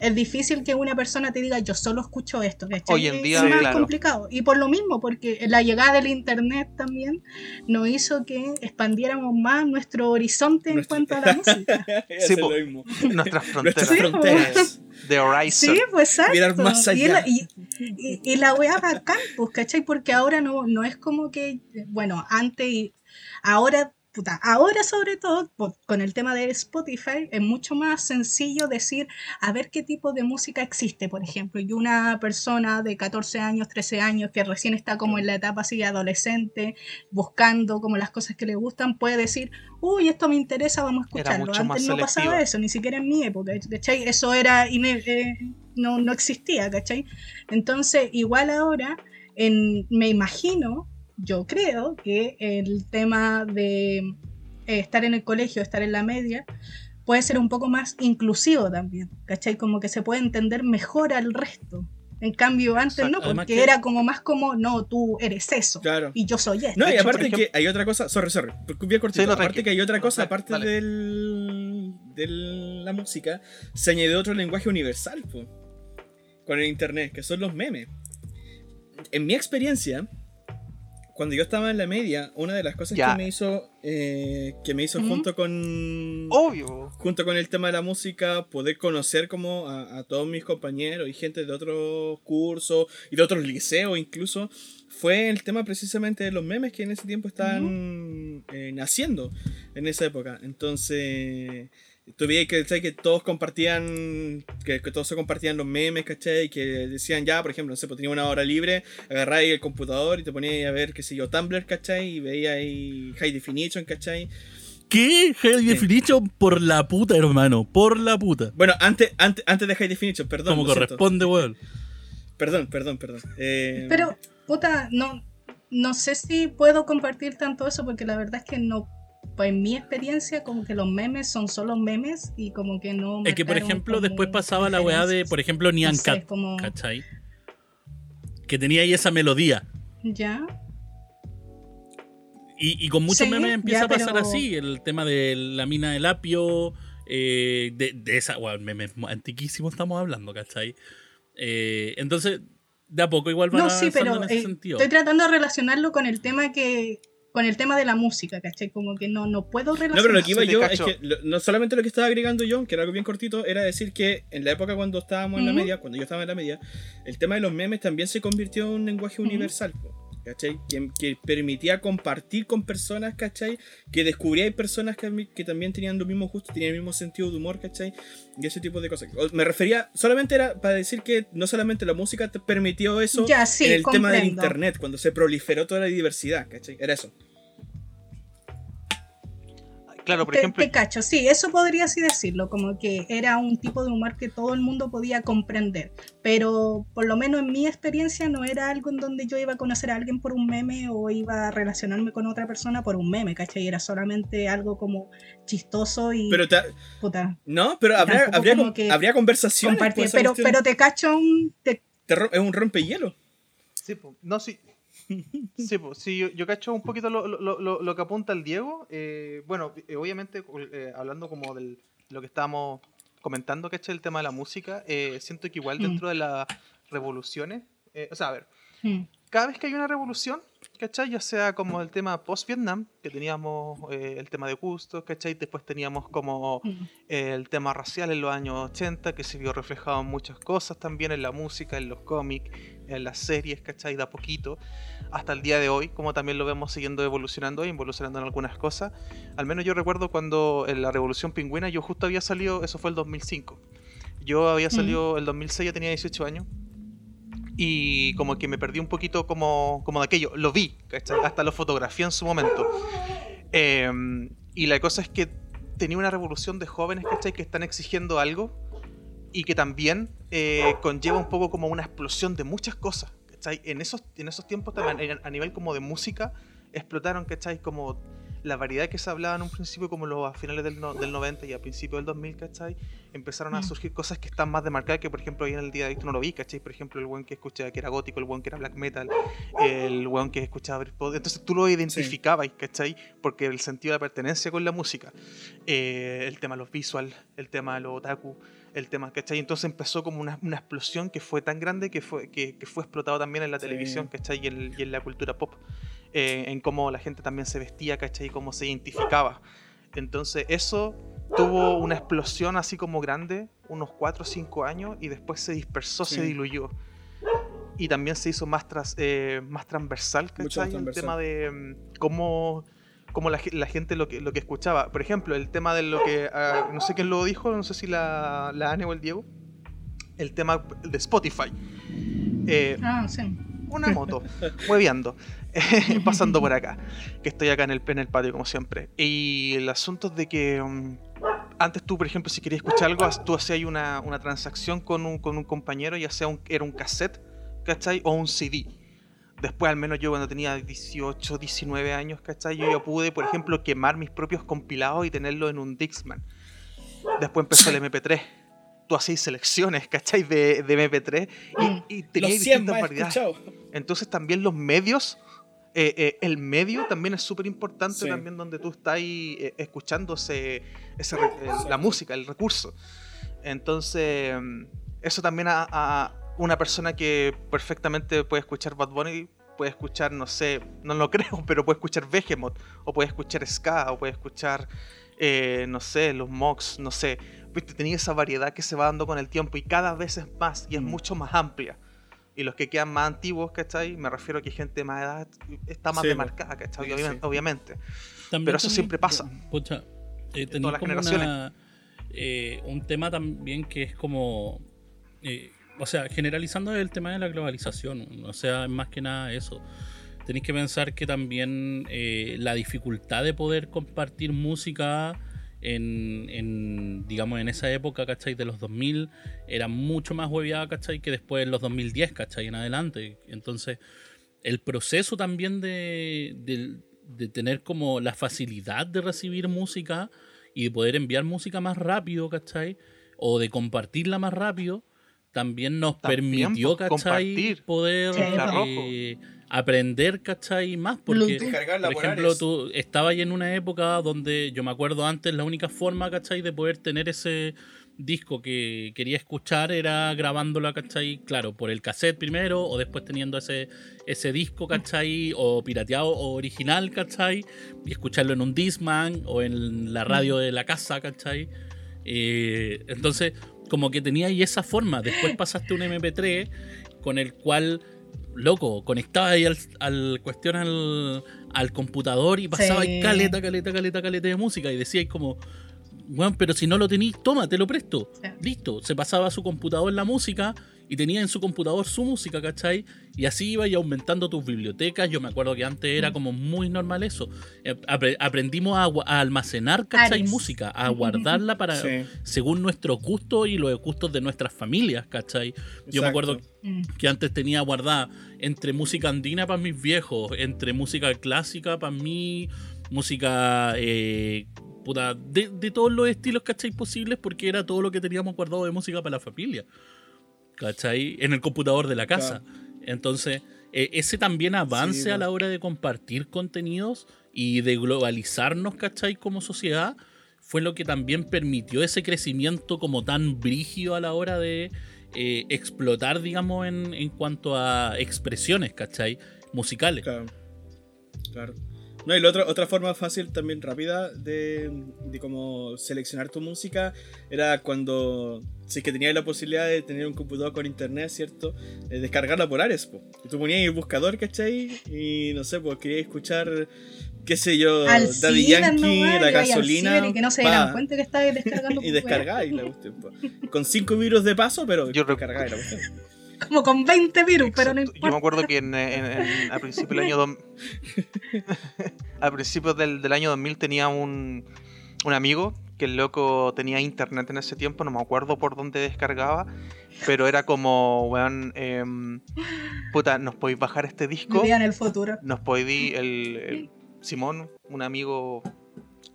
es difícil que una persona te diga yo solo escucho esto. Hoy en día es más complicado. Y por lo mismo, porque la llegada del internet también nos hizo que expandiéramos más nuestro horizonte en cuanto a la (laughs) música. sí, (laughs) nuestras fronteras. (laughs) de Horizon. Sí, pues exacto. Mirar más allá. Y, y, y, la weá bacán, pues, ¿cachai? Porque ahora no, no es como que, bueno, antes y ahora ahora sobre todo con el tema de Spotify es mucho más sencillo decir a ver qué tipo de música existe, por ejemplo, y una persona de 14 años, 13 años que recién está como en la etapa así adolescente, buscando como las cosas que le gustan, puede decir, uy, esto me interesa, vamos a escucharlo. Antes no pasaba eso, ni siquiera en mi época, ¿cachai? Eso era, eh, no, no existía, ¿cachai? Entonces, igual ahora, en, me imagino yo creo que el tema de eh, estar en el colegio, estar en la media, puede ser un poco más inclusivo también, ¿cachai? Como que se puede entender mejor al resto. En cambio, antes no, porque era como más como, no, tú eres eso. Claro. Y yo soy esto. No, y aparte que hay otra cosa, sorry, sorry, bien cortito. aparte que hay otra cosa, aparte del, de la música, se añadió otro lenguaje universal, con el internet, que son los memes. En mi experiencia, cuando yo estaba en la media, una de las cosas que me hizo, eh, que me hizo junto con, obvio, junto con el tema de la música, poder conocer como a, todos mis compañeros y gente de otros cursos y de otros liceos incluso, fue el tema precisamente de los memes que en ese tiempo estaban eh, naciendo en esa época. Entonces tú veías que, que todos compartían, que, todos se compartían los memes, ¿cachai? Que decían ya, por ejemplo, no sé, pues tenía una hora libre, agarráis el computador y te ponías a ver, qué sé yo, Tumblr, ¿cachai? Y veías ahí High Definition, ¿cachai? ¿Qué? High Definition por la puta, hermano, por la puta. Bueno, antes, antes, antes de High Definition, perdón. Como corresponde, weón. Perdón, perdón, perdón. Eh, Pero, puta, no, no sé si puedo compartir tanto eso porque la verdad es que no pues en mi experiencia, como que los memes son solo memes y como que no. Es que, por ejemplo, después pasaba la weá de, por ejemplo, Nian Cat, ¿cachai? Que tenía ahí esa melodía. Ya. Y, con muchos memes empieza a pasar así: el tema de la mina del apio, eh, de, de, esa. Bueno, memes antiquísimos estamos hablando, ¿cachai? Eh, entonces, de a poco igual van no, sí, pero, en ese eh, sentido. Estoy tratando de relacionarlo con el tema que con el tema de la música, ¿cachai? Como que no, no puedo relacionar. No, pero lo que iba yo es que no solamente lo que estaba agregando yo, que era algo bien cortito, era decir que en la época cuando estábamos en la media, cuando yo estaba en la media, el tema de los memes también se convirtió en un lenguaje universal. ¿Cachai? Que, permitía compartir con personas, ¿cachai? Que descubría personas que, que, también tenían lo mismo justo, tenían el mismo sentido de humor, ¿cachai? Y ese tipo de cosas. Me refería, solamente era para decir que no solamente la música te permitió eso en el tema del internet, cuando se proliferó toda la diversidad, ¿cachai? Era eso. Claro, por ejemplo. Te cacho, sí, eso podría así decirlo, como que era un tipo de humor que todo el mundo podía comprender. Pero por lo menos en mi experiencia no era algo en donde yo iba a conocer a alguien por un meme o iba a relacionarme con otra persona por un meme, ¿cachai? Era solamente algo como chistoso y. Pero puta, No, pero habría, habría, habría conversaciones. Pero, pero te cacho un. es un rompehielo. Sí, no, sí, (laughs) Sí, pues, sí yo, cacho un poquito lo, que apunta el Diego. Eh, bueno, eh, obviamente, eh, hablando como de lo que estábamos comentando, ¿cachai? El tema de la música, siento que igual mm. dentro de las revoluciones, o sea, a ver, mm. cada vez que hay una revolución, ¿cachai? Ya sea como el tema post-Vietnam, que teníamos el tema de gustos, ¿cachai? Después teníamos como mm. el tema racial en los años 80, que se vio reflejado en muchas cosas también, en la música, en los cómics, en las series, ¿cachai? De a poquito, hasta el día de hoy, como también lo vemos siguiendo evolucionando y evolucionando en algunas cosas. Al menos yo recuerdo cuando en la Revolución Pingüina yo justo había salido, eso fue el 2005. Yo había mm. salido, el 2006 ya tenía 18 años. Y como que me perdí un poquito como, como de aquello. Lo vi. Hasta lo fotografié en su momento. Em, y la cosa es que tenía una revolución de jóvenes, ¿cachai? Que están exigiendo algo y que también eh, conlleva un poco como una explosión de muchas cosas. ¿cachai? En esos, en esos tiempos también, a nivel como de música, explotaron, ¿cachai? Como la variedad que se hablaba en un principio, como los, a finales del, no- del 90 y a principios del 2000, ¿cachai? Empezaron a Mm. surgir cosas que están más demarcadas, que por ejemplo hoy en el día de hoy tú no lo vi, ¿cachai? Por ejemplo, el buen que escuchaba que era gótico, el buen que era black metal, el buen que escuchaba Britpop. Entonces tú lo identificabas, ¿cachai? Porque el sentido de la pertenencia con la música, eh, el tema de los visual, el tema de los otaku, el tema, ¿cachai? Entonces empezó como una, una explosión que fue tan grande que fue, que, que fue explotado también en la Sí. televisión, ¿cachai? Y en, y en la cultura pop. Eh, en cómo la gente también se vestía, ¿cachai? Y cómo se identificaba. Entonces eso tuvo una explosión así como grande, unos 4 o 5 años, y después se dispersó, se diluyó. Y también se hizo más, tras, eh, más transversal, Mucho más ¿cachai? El transversal. tema de mm, cómo, cómo la, ge- la gente lo que, lo que escuchaba. Por ejemplo, el tema de lo que, ah, no sé quién lo dijo, no sé si la, la Ane o el Diego, el tema de Spotify. Eh, Ah, sí. Una moto, hueveando, (laughs) pasando por acá, que estoy acá en el, en el patio como siempre. Y el asunto es de que mm, antes tú, por ejemplo, si querías escuchar algo, tú hacías una, una transacción con un, con un compañero, ya sea un, era un cassette, ¿cachai? O un CD. Después, al menos yo cuando tenía 18, 19 años, ¿cachai? Yo ya pude, por ejemplo, quemar mis propios compilados y tenerlo en un Dixman. Después empezó el MP3. Tú hacías selecciones, ¿cachai? De, de MP3 Mm. y, y Los tenías 100 distintas variedades. Entonces también los medios, eh, eh, el medio también es súper importante Sí. también donde tú estás eh, escuchando ese, ese la música, el recurso. Entonces, mm, eso también a, a una persona que perfectamente puede escuchar Bad Bunny, puede escuchar, no sé, no lo (laughs) creo, pero puede escuchar Behemoth, o puede escuchar Ska, o puede escuchar, no sé, los Mox, no sé. Viste, tenía esa variedad que se va dando con el tiempo y cada vez es más y es Mm. mucho más amplia. Y los que quedan más antiguos, ¿cachai? Me refiero a que gente de más edad está más Sí, demarcada, ¿cachai? Sí, Obvia- sí. Obviamente. También Pero eso siempre pasa. Pucha, eh, todas las como generaciones. una, eh, un tema también que es como. eh, o sea, generalizando el tema de la globalización. O sea, más que nada eso. Tenéis que pensar que también eh, la dificultad de poder compartir música en, en, digamos, en esa época, ¿cachai? De los 2000 era mucho más hueviada, ¿cachai? Que después en los 2010, ¿cachai? En adelante. Entonces, el proceso también de, de- de tener como la facilidad de recibir música y de poder enviar música más rápido, ¿cachai? O de compartirla más rápido, también nos También, permitió, pues, ¿cachai? compartir. Poder eh, aprender, ¿cachai? Más, porque... Por ejemplo, tú estabas en una época donde yo me acuerdo antes la única forma, ¿cachai? De poder tener ese disco que quería escuchar era grabándola, ¿cachai? Claro, por el cassette primero o después teniendo ese, ese disco, ¿cachai? O pirateado o original, ¿cachai? Y escucharlo en un Discman o en la radio de la casa, ¿cachai? Eh, entonces, como que tenía ahí esa forma. Después pasaste un MP3 con el cual, loco, conectabas ahí al, al cuestión al, al computador y pasaba ahí Sí. caleta, caleta, caleta, caleta de música y decíais como, bueno, pero si no lo tenéis, toma, te lo presto. Sí. Listo, se pasaba a su computador la música y tenía en su computador su música, ¿cachai? Y así iba y aumentando tus bibliotecas. Yo me acuerdo que antes era Mm. como muy normal eso. Eh, apre- aprendimos a, almacenar, ¿cachai? Ares. Música, a guardarla para Sí, según nuestros gustos y los gustos de nuestras familias, ¿cachai? Yo me acuerdo Mm. que antes tenía guardada entre música andina para mis viejos, entre música clásica para mí, música eh, puta, de, de todos los estilos, ¿cachai? Posibles, porque era todo lo que teníamos guardado de música para la familia, ¿cachai? En el computador de la casa. Entonces, eh, ese también avance Sí, a la hora de compartir contenidos y de globalizarnos, ¿cachai? Como sociedad, fue lo que también permitió ese crecimiento como tan brígido a la hora de eh, explotar, digamos, en, en cuanto a expresiones, ¿cachai? Musicales. Claro. Claro. No, y la otra, otra forma fácil, también rápida, de, de como seleccionar tu música era cuando, si es que tenías la posibilidad de tener un computador con internet, ¿cierto? Eh, descargarla por Ares, po. Y tú ponías el buscador, ¿cachai? Y no sé, pues querías escuchar, qué sé yo, Al Daddy Yankee, nomás, la gasolina. ciber Y que no se dieran cuenta que estabas (laughs) descargando. Y por descargáis la cuestión, po. Con 5 virus de paso, pero Yo descargáis la cuestión. Como con 20 virus, pero no importa. Yo me acuerdo que en, en- en- a principios del año dos- (laughs) a principios del, del año 2000 tenía un, un amigo que el loco tenía internet en ese tiempo, no me acuerdo por dónde descargaba, pero era como, weón, em, puta, ¿nos podéis bajar este disco? Vivía en el futuro. Nos podéis, el, el Simón, un amigo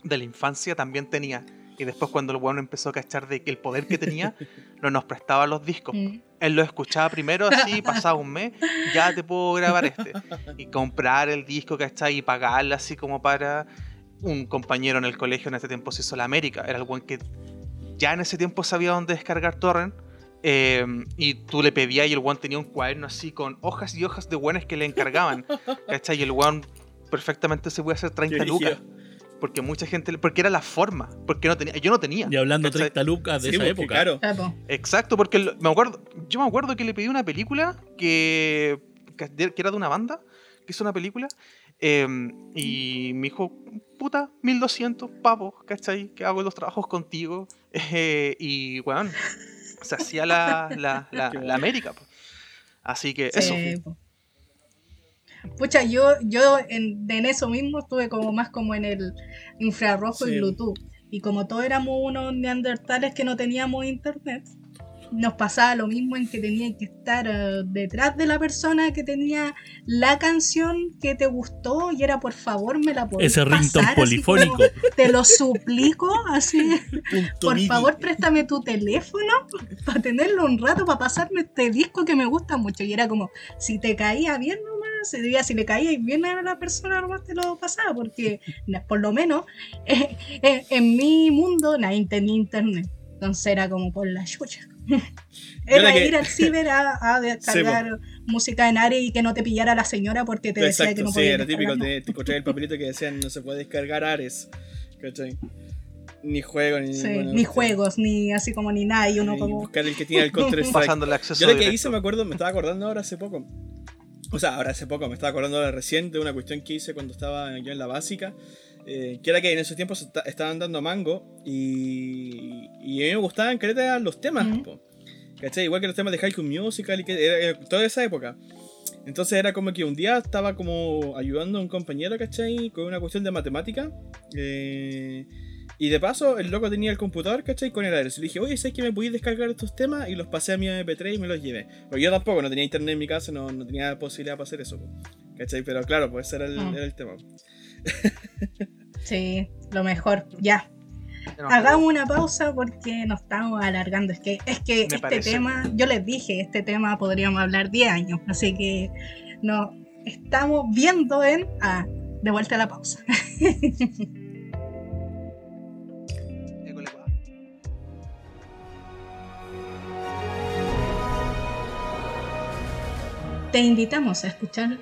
de la infancia, también tenía. Y después cuando el weón empezó a cachar de que el poder que tenía, (laughs) no nos prestaba los discos. Mm. Él lo escuchaba primero así, pasaba un mes, ya te puedo grabar este. Y comprar el disco, ¿cachai? Y pagarle así como para un compañero en el colegio en ese tiempo se hizo la América. Era el buen que ya en ese tiempo sabía dónde descargar torrent. eh, y tú le pedías y el one tenía un cuaderno así con hojas y hojas de buenas que le encargaban. ¿Cachai? Y el one perfectamente se puede hacer 30 Qué lucas. Porque mucha gente, porque era la forma, porque no tenía, yo no tenía. Y hablando ¿cachai? 30 lucas de Sí, esa porque, época. Claro. Exacto, porque me acuerdo, yo me acuerdo que le pedí una película que, que era de una banda, que hizo una película, eh, y me dijo, puta, 1200 pavos, ¿cachai? Que hago los trabajos contigo. (laughs) Eh, y, weón, se hacía la, la, la- (laughs) bueno. América. po. Así que eso. Po. Pucha, yo, yo en, en eso mismo estuve como más como en el infrarrojo Sí. y Bluetooth. Y como todos éramos unos neandertales que no teníamos internet, nos pasaba lo mismo en que tenía que estar eh, detrás de la persona que tenía la canción que te gustó y era por favor me la podés Ese así polifónico. como, (laughs) te lo suplico, así. (laughs) Por favor, préstame tu teléfono para tenerlo un rato, para pasarme este disco que me gusta mucho. Y era como, si te caía bien nomás, se diría, si le caía bien a la persona, nomás te lo pasaba, porque por lo menos (laughs) eh, eh, en mi mundo nadie tenía internet. Entonces era como por la chucha. Era que- ir al ciber a, a (laughs) descargar música en Ares y que no te pillara la señora porque te decía que no sí, podías era típico. Te, te encontré el papelito que decían no se puede descargar Ares. ¿Cachai? Ni juego, ni. no. Sí, bueno, ni sí. juegos, ni así como ni nada. Y uno Ni como, Buscar el que tiene el Counter (laughs) Strike. Pasando el acceso Yo lo que directo. hice, me acuerdo, me estaba acordando ahora hace poco. O sea, ahora hace poco, me estaba acordando ahora recién de una cuestión que hice cuando estaba yo en la básica. eh, que era que en esos tiempos se esta- estaban dando mango y, y a mí me gustaban caleta los temas, Ujú. po, ¿cachai? Igual que los temas de High School Musical y que era, era toda esa época. Entonces era como que un día estaba como ayudando a un compañero, ¿cachai? Con una cuestión de matemática. eh, y de paso, el loco tenía el computador, ¿cachai? Con el Ares. Y le dije, oye, ¿sabes que me podéis descargar estos temas? Y los pasé a mi MP3 y me los llevé. Porque yo tampoco, no tenía internet en mi casa, no, no tenía posibilidad para hacer eso. ¿Cachai? Pero claro, pues ese era el, era el tema. Sí, lo mejor. Ya, hagamos una pausa porque nos estamos alargando. Es que, es que este parece. tema, yo les dije, este tema podríamos hablar 10 años. Así que no, estamos viendo en. Ah, de vuelta a la pausa. (laughs) Te invitamos a escuchar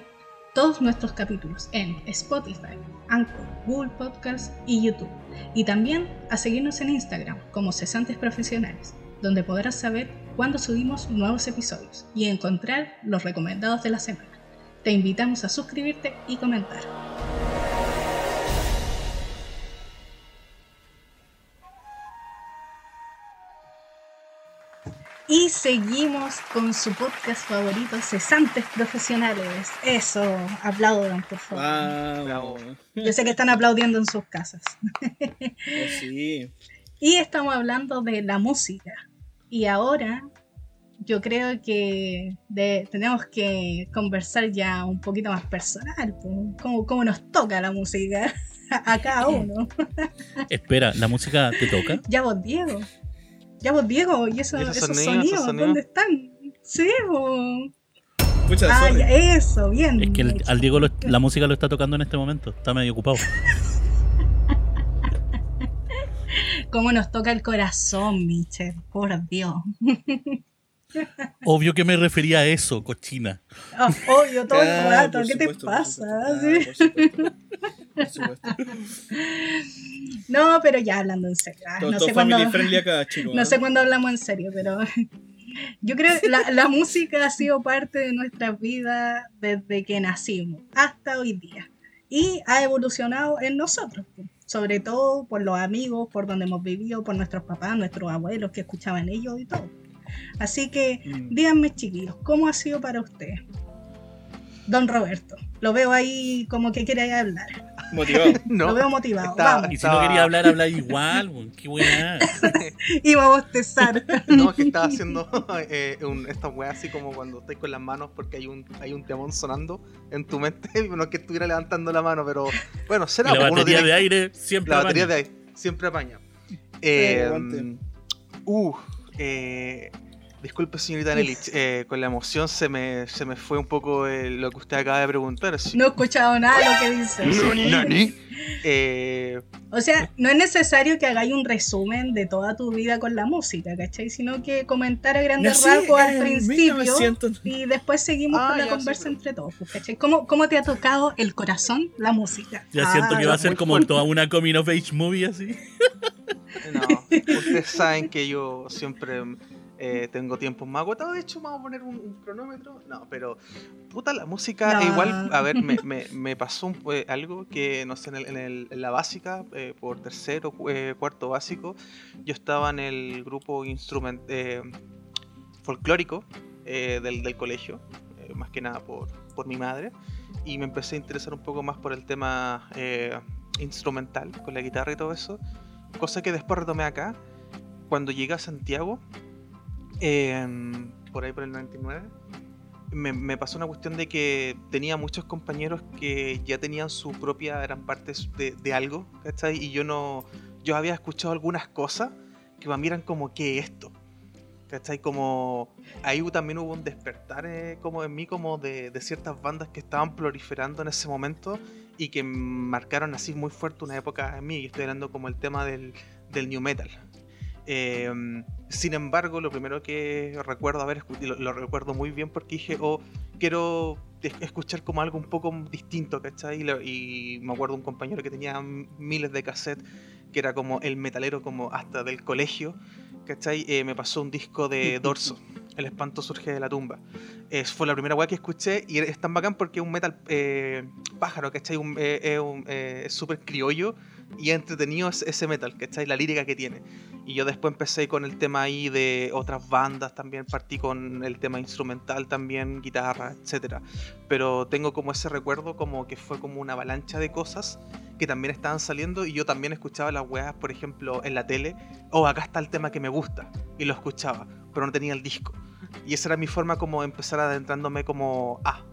todos nuestros capítulos en Spotify, Anchor, Google Podcast y YouTube. Y también a seguirnos en Instagram como Cesantes Profesionales, donde podrás saber cuándo subimos nuevos episodios y encontrar los recomendados de la semana. Te invitamos a suscribirte y comentar. Seguimos con su podcast favorito, Cesantes Profesionales. Eso, aplaudan, por favor. Wow. Yo sé que están aplaudiendo en sus casas. Oh, sí. Y estamos hablando de la música. Y ahora yo creo que de- tenemos que conversar ya un poquito más personal. po. ¿Cómo, cómo nos toca la música (laughs) a cada uno? (laughs) Espera, ¿la música te toca? Ya vos, Diego. Ya vos, Diego. ¿Y eso- ¿Y esos esos, sonidos, sonidos, esos sonidos? dónde están? Sí. Pucha, Ah, ya, eso, bien. Es que el- al Diego lo- la música lo está tocando en este momento. Está medio ocupado. (laughs) Cómo nos toca el corazón, Michel. Por Dios. (laughs) Obvio que me refería a eso, cochina. Ah, obvio, todo el rato. ¿Qué te supuesto, pasa? supuesto. Sí. Ah, por supuesto. Por supuesto. No, pero ya hablando en serio. ah, Todo, no todo sé acá, (laughs) chicos. No sé cuándo hablamos en serio, pero (laughs) yo creo que la, la música ha sido parte de nuestras vidas desde que nacimos hasta hoy día. Y ha evolucionado en nosotros, sobre todo por los amigos, por donde hemos vivido, por nuestros papás, nuestros abuelos que escuchaban ellos y todo. Así que Mm. díganme, chiquillos, ¿cómo ha sido para ustedes? Don Roberto, lo veo ahí como que quiere hablar. Motivado. (laughs) No, Lo veo motivado. Vamos. Y si no quería hablar, habla igual. Qué weá. (laughs) Iba a bostezar. (laughs) no, es que estaba haciendo eh, un, esta weá así como cuando estáis con las manos porque hay un, hay un temón sonando en tu mente. No es que estuviera levantando la mano, pero bueno, Y será la pues, uno batería tiene- de aire siempre La batería de ahí, siempre apaña. Eh, uh, eh, disculpe, señorita Nelich, eh, con la emoción se me, se me fue un poco eh, lo que usted acaba de preguntar. sí. No he escuchado nada de lo que dices. ¿Nani? Eh, O sea, no es necesario que hagáis un resumen de toda tu vida con la música, ¿cachai? Sino que comentar a grandes Nací rasgos al principio 1900. y después seguimos Ah, con la conversa pero- entre todos, pues, ¿cachai? ¿Cómo, ¿Cómo te ha tocado el corazón la música? Ya Ah, siento que va a ser como fuerte. toda una coming of age movie así. no, ustedes saben que yo siempre eh, tengo tiempos más agotados. De hecho, vamos a poner un, un cronómetro. No, pero puta, la música No. igual, a ver, me, me- (laughs) me pasó un- eh, algo que, no sé, en, el- en el- en la básica, eh, por tercero, cu- cuarto básico, yo estaba en el grupo instrument, folclórico del, del colegio, más que nada por, por mi madre, y me empecé a interesar un poco más por el tema instrumental, con la guitarra y todo eso, cosa que después retomé acá, cuando llegué a Santiago, em, por ahí por el 99, me, me pasó una cuestión de que tenía muchos compañeros que ya tenían su propia, eran partes de, algo. Y yo no, yo había escuchado algunas cosas que mí eran como, ¿qué es esto? ¿Cachai? Como ahí también hubo un despertar eh, como en mí como de, de ciertas bandas que estaban proliferando en ese momento y que marcaron así muy fuerte una época en mí. Y estoy hablando como el tema del, del new metal. Eh, sin embargo, lo primero que recuerdo haber lo, lo recuerdo muy bien porque dije, oh, quiero es- escuchar como algo un poco distinto, ¿cachai? Y, lo- y me acuerdo un compañero que tenía miles de cassettes, que era como el metalero como hasta del colegio, ¿cachai? Eh, me pasó un disco de (laughs) Dorso, El espanto surge de la tumba. Es, fue la primera weá que escuché y es tan bacán porque es un metal eh, pájaro, ¿cachai? Un- eh, es un- eh, es súper criollo y entretenido ese, ese metal, ¿cachai? La lírica que tiene. Y yo después empecé con el tema ahí de otras bandas también, partí con el tema instrumental también, guitarra, etcétera. Pero tengo como ese recuerdo como que fue como una avalancha de cosas que también estaban saliendo y yo también escuchaba las weas, por ejemplo, en la tele, oh, acá está el tema que me gusta, y lo escuchaba, pero no tenía el disco. Y esa era mi forma como de empezar adentrándome como, ah.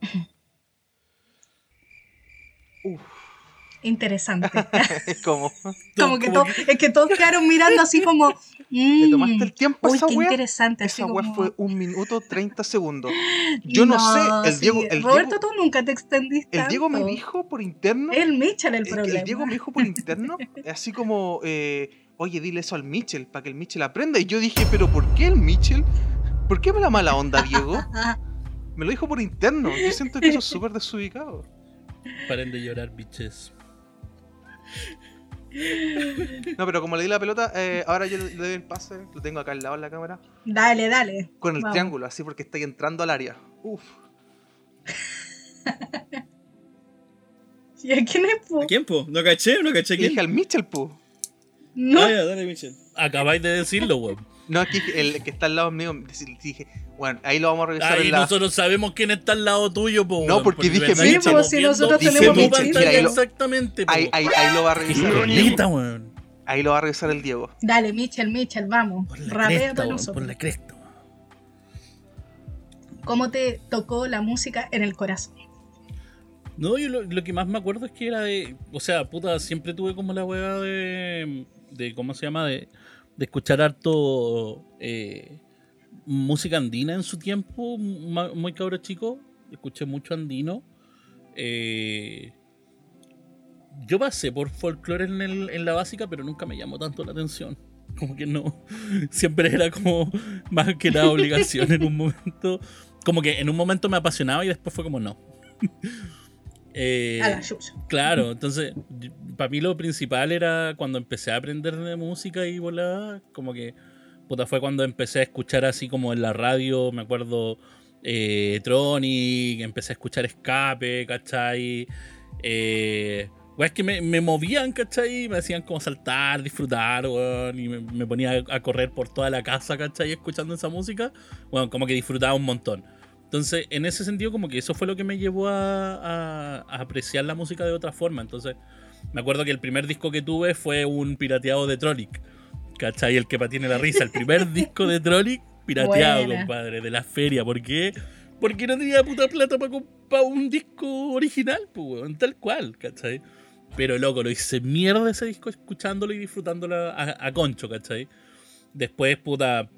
(laughs) Uf, Interesante. (laughs) es como, (laughs) como que todo, es que todos quedaron mirando así como. ¿le tomaste mm, el tiempo Uy, esa qué wea? interesante. Así Esa wea como... fue un minuto 30 segundos. (laughs) Yo no, sé, el sí. Diego, el Roberto, Diego, tú nunca te extendiste. el Diego me dijo por interno. El Mitchell el Es problema. el Diego me dijo por interno, así como, eh, oye, dile eso al Mitchell, para que el Mitchell aprenda. Y yo dije, pero ¿por qué el Mitchell? ¿Por qué me la mala onda, Diego? Me lo dijo por interno. Yo siento que eso es súper desubicado. Paren de llorar, bitches. No, pero como le di la pelota, eh, ahora yo le doy el pase, lo tengo acá al lado en la cámara, Dale, dale. con el Vamos. triángulo, así porque estoy entrando al área. Uf. (laughs) ¿Y a quién es, po? ¿A quién, po? ¿No caché? ¿No caché quién? dije al Mitchell, pu. No, Ah, ya, dale, Michel. Acabáis de decirlo, weón. No, aquí el que está al lado mío, dije, bueno, ahí lo vamos a revisar Ahí en la... nosotros sabemos quién está al lado tuyo, po, No, weón, porque dije estamos Sí, pues, si nosotros tenemos lo- exactamente, po. Ahí, ahí, ahí lo va a revisar weón. Ahí lo va a revisar el Diego. dale, Mitchell, Mitchell, vamos. Por la cresta, weón. Por la cresta. ¿Cómo te tocó la música en el corazón? No, yo lo, lo que más me acuerdo es que era de. O sea, puta, siempre tuve como la hueá de. de ¿Cómo se llama? De, de escuchar harto. eh, música andina en su tiempo, muy cabro chico. Escuché mucho andino. Eh, yo pasé por folclore en, el- en la básica, pero nunca me llamó tanto la atención. (laughs) Como que no. Siempre era como más que nada obligación en un momento. Como que en un momento me apasionaba y después fue como no. (laughs) Eh, A la. Claro, (laughs) entonces, para mí lo principal era cuando empecé a aprender de música y volada, como que, puta, fue cuando empecé a escuchar así como en la radio, me acuerdo, eh, Tronic, empecé a escuchar Escape, ¿cachai? Eh, weas que me, me movían, ¿cachai? Me hacían como saltar, disfrutar, weón, y me, me ponía a correr por toda la casa, ¿cachai? Escuchando esa música, bueno, como que disfrutaba un montón. Entonces, en ese sentido, como que eso fue lo que me llevó a, a- a apreciar la música de otra forma. Entonces, me acuerdo que el primer disco que tuve fue un pirateado de Trollic. ¿Cachai? El que tiene la risa. El primer (laughs) disco de Trollic pirateado, Buena. compadre, de la feria. ¿Por qué? Porque no tenía puta plata para comprar un disco original, pues, weón, tal cual, ¿cachai? Pero loco, lo hice mierda ese disco escuchándolo y disfrutándolo a, a concho, ¿cachai? Después, puta,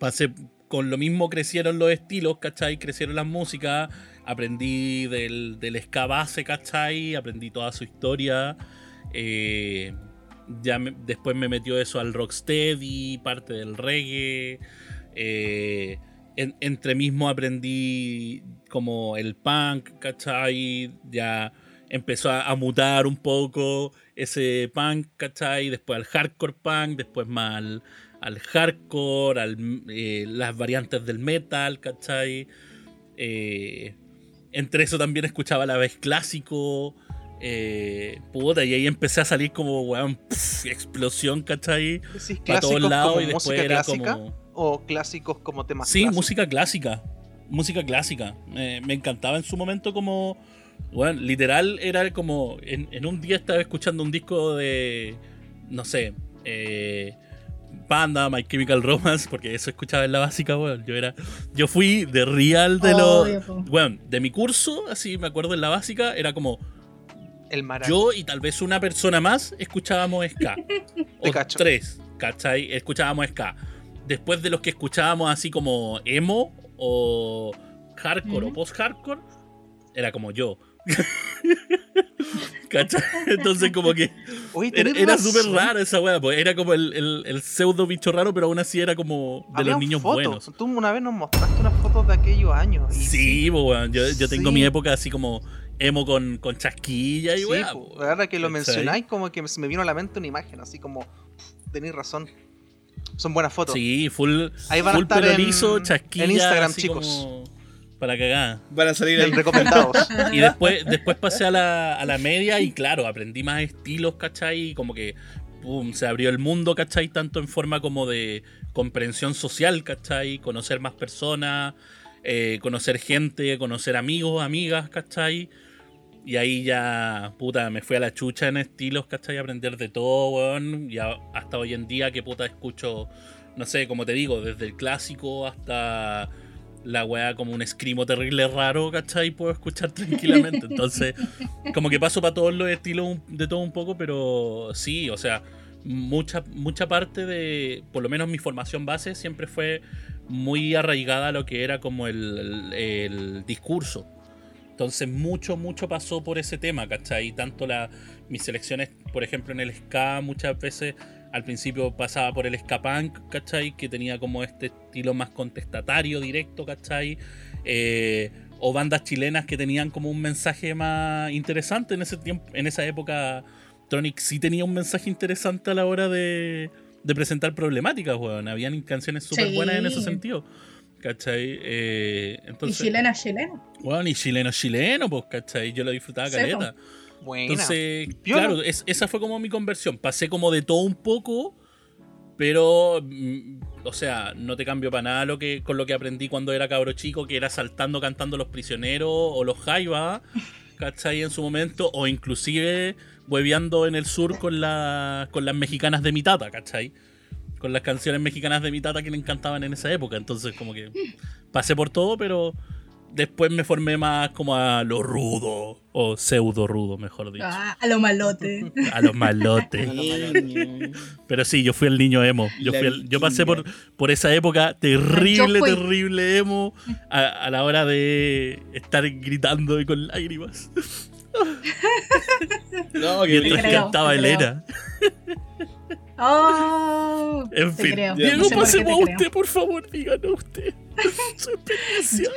pasé con lo mismo crecieron los estilos, ¿cachai? Crecieron las músicas, aprendí del, del ska base, ¿cachai? Aprendí toda su historia. eh, ya después me metió eso al rocksteady, parte del reggae. eh, en- entre mismo aprendí como el punk, ¿cachai? Ya empezó a, a mutar un poco ese punk, ¿cachai? Después al hardcore punk, después más al, al hardcore, al, eh, las variantes del metal, ¿cachai? Eh, entre eso también escuchaba a la vez clásico. Eh, puta, y ahí empecé a salir como, weón, explosión, ¿cachai? ¿Decís Para todos lados y después era clásica como... o clásicos como temas Sí, clásicos? música clásica. Música clásica. Me- me encantaba en su momento como... Bueno, literal era como... En, en un día estaba escuchando un disco de... No sé. Eh, Panda, My Chemical Romance, porque eso escuchaba en la básica, weón. Yo era... Yo fui de real de Obvio, los... de mi curso, así me acuerdo en la básica, era como... El. Yo y tal vez una persona más escuchábamos ska. (laughs) o cacho. tres, ¿cachai? Escuchábamos ska. Después de los que escuchábamos así como emo o hardcore o post-hardcore, era como yo. (laughs) ¿Cachai? Entonces como que Oye, era, súper raro esa weá, pues era como el, el- el pseudo bicho raro, pero aún así era como de los niños fotos. buenos. Tú una vez nos mostraste unas fotos de aquellos años. y Sí, pues, weón, yo, yo tengo Sí. mi época así como emo con, con chasquilla y Sí, weá. po. pues, ahora que lo mencionáis, como que se me vino a la mente una imagen, así como, tenéis razón. Son buenas fotos. Sí, full, Ahí van a full estar pelo en- en Instagram, así chicos. como Para cagar. Van a salir ahí. Recomendados. Y después, después pasé a la, a la media y claro, aprendí más estilos, ¿cachai? Y como que pum, se abrió el mundo, ¿cachai? Tanto en forma como de comprensión social, ¿cachai? Conocer más personas, eh, conocer gente, conocer amigos, amigas, ¿cachai? Y ahí ya, puta, me fui a la chucha en estilos, ¿cachai? Aprender de todo, weón. Y a- hasta hoy en día que puta escucho, no sé, como te digo, desde el clásico hasta la weá como un escrimo terrible raro, ¿cachai? Puedo escuchar tranquilamente. Entonces, como que paso para todos los estilos de todo un poco, pero sí, o sea, mucha, mucha parte de, por lo menos mi formación base siempre fue muy arraigada a lo que era como el, el- el discurso. Entonces mucho, mucho pasó por ese tema, ¿cachai? Tanto la, mis selecciones, por ejemplo, en el ska muchas veces al principio pasaba por el ska punk, ¿cachai? Que tenía como este estilo más contestatario, directo, ¿cachai? Eh, o bandas chilenas que tenían como un mensaje más interesante en ese tiempo, en esa época. Tronic sí tenía un mensaje interesante a la hora de, de presentar problemáticas, weón. Habían canciones súper Sí. buenas en ese sentido. ¿Cachai? Eh, Y entonces, chilena, chilena. bueno, y chileno, chileno, pues, ¿cachai? Yo lo disfrutaba caleta. Buena. Entonces, Piola. claro, es- esa fue como mi conversión. Pasé como de todo un poco, pero, mm, o sea, no te cambio para nada lo que, con lo que aprendí cuando era cabro chico, que era saltando, cantando Los Prisioneros o Los Jaiba, (laughs) ¿cachai? En su momento, o inclusive hueveando en el sur con, la, con las mexicanas de mi tata, ¿cachai? Con las canciones mexicanas de mi tata que le encantaban en esa época. Entonces, como que pasé por todo, pero después me formé más como a lo rudo, o pseudo rudo, mejor dicho. Ah, a lo malote. A los malotes. Pero sí, yo fui el niño emo. Yo, fui el- yo pasé por, por esa época terrible, terrible emo a, a la hora de estar gritando y con lágrimas. No, que Mientras cantaba. Elena. Oh, En te fin, creo. Diego, No sé por pasemos a creo. usted, por favor, díganos usted. (laughs) Su experiencia.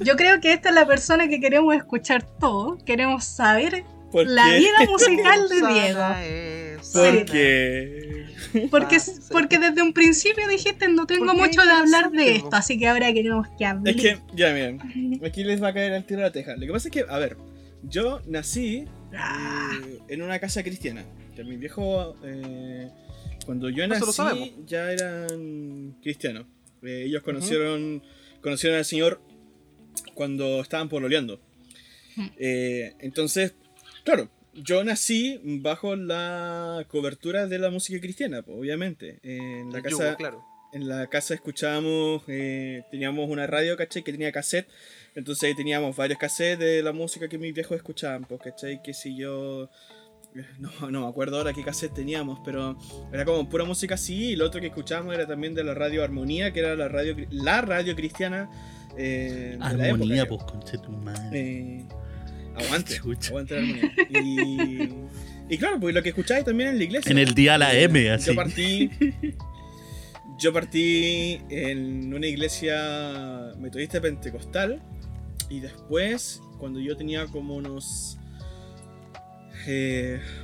Yo creo que esta es la persona que queremos escuchar todo. Queremos saber ¿por la vida (laughs) musical de Diego. es, Sí. ¿Por qué? Porque, Ah, sí. porque desde un principio dijiste no tengo mucho de hablar de esto, así que ahora queremos que hable. Es que, ya miren, aquí les va a caer el tiro a la teja. Lo que pasa es que, a ver, yo nací Ah, eh, en una casa cristiana. Que mi viejo, eh, cuando yo Eso lo nací, cuando estaban pololeando. Eh, entonces, claro, yo nací bajo la cobertura de la música cristiana, pues, obviamente. En la casa, yugo, claro. en la casa escuchábamos, eh, teníamos una radio, ¿cachai? Que tenía cassette. Entonces ahí teníamos varios cassettes de la música que mis viejos escuchaban, pues, ¿cachai? Que si yo... (laughs) No, no me acuerdo ahora qué cassette teníamos, pero era como pura música así. Y lo otro que escuchábamos era también de la radio Armonía, que era la radio, la radio cristiana eh, Armonía, pues, conche tu madre. Eh, aguante, (laughs) aguante la armonía. Y, y claro, pues lo que escucháis también en la iglesia. En el día a la M, así. Yo partí. Yo partí en una iglesia metodista pentecostal. Y después, cuando yo tenía como unos.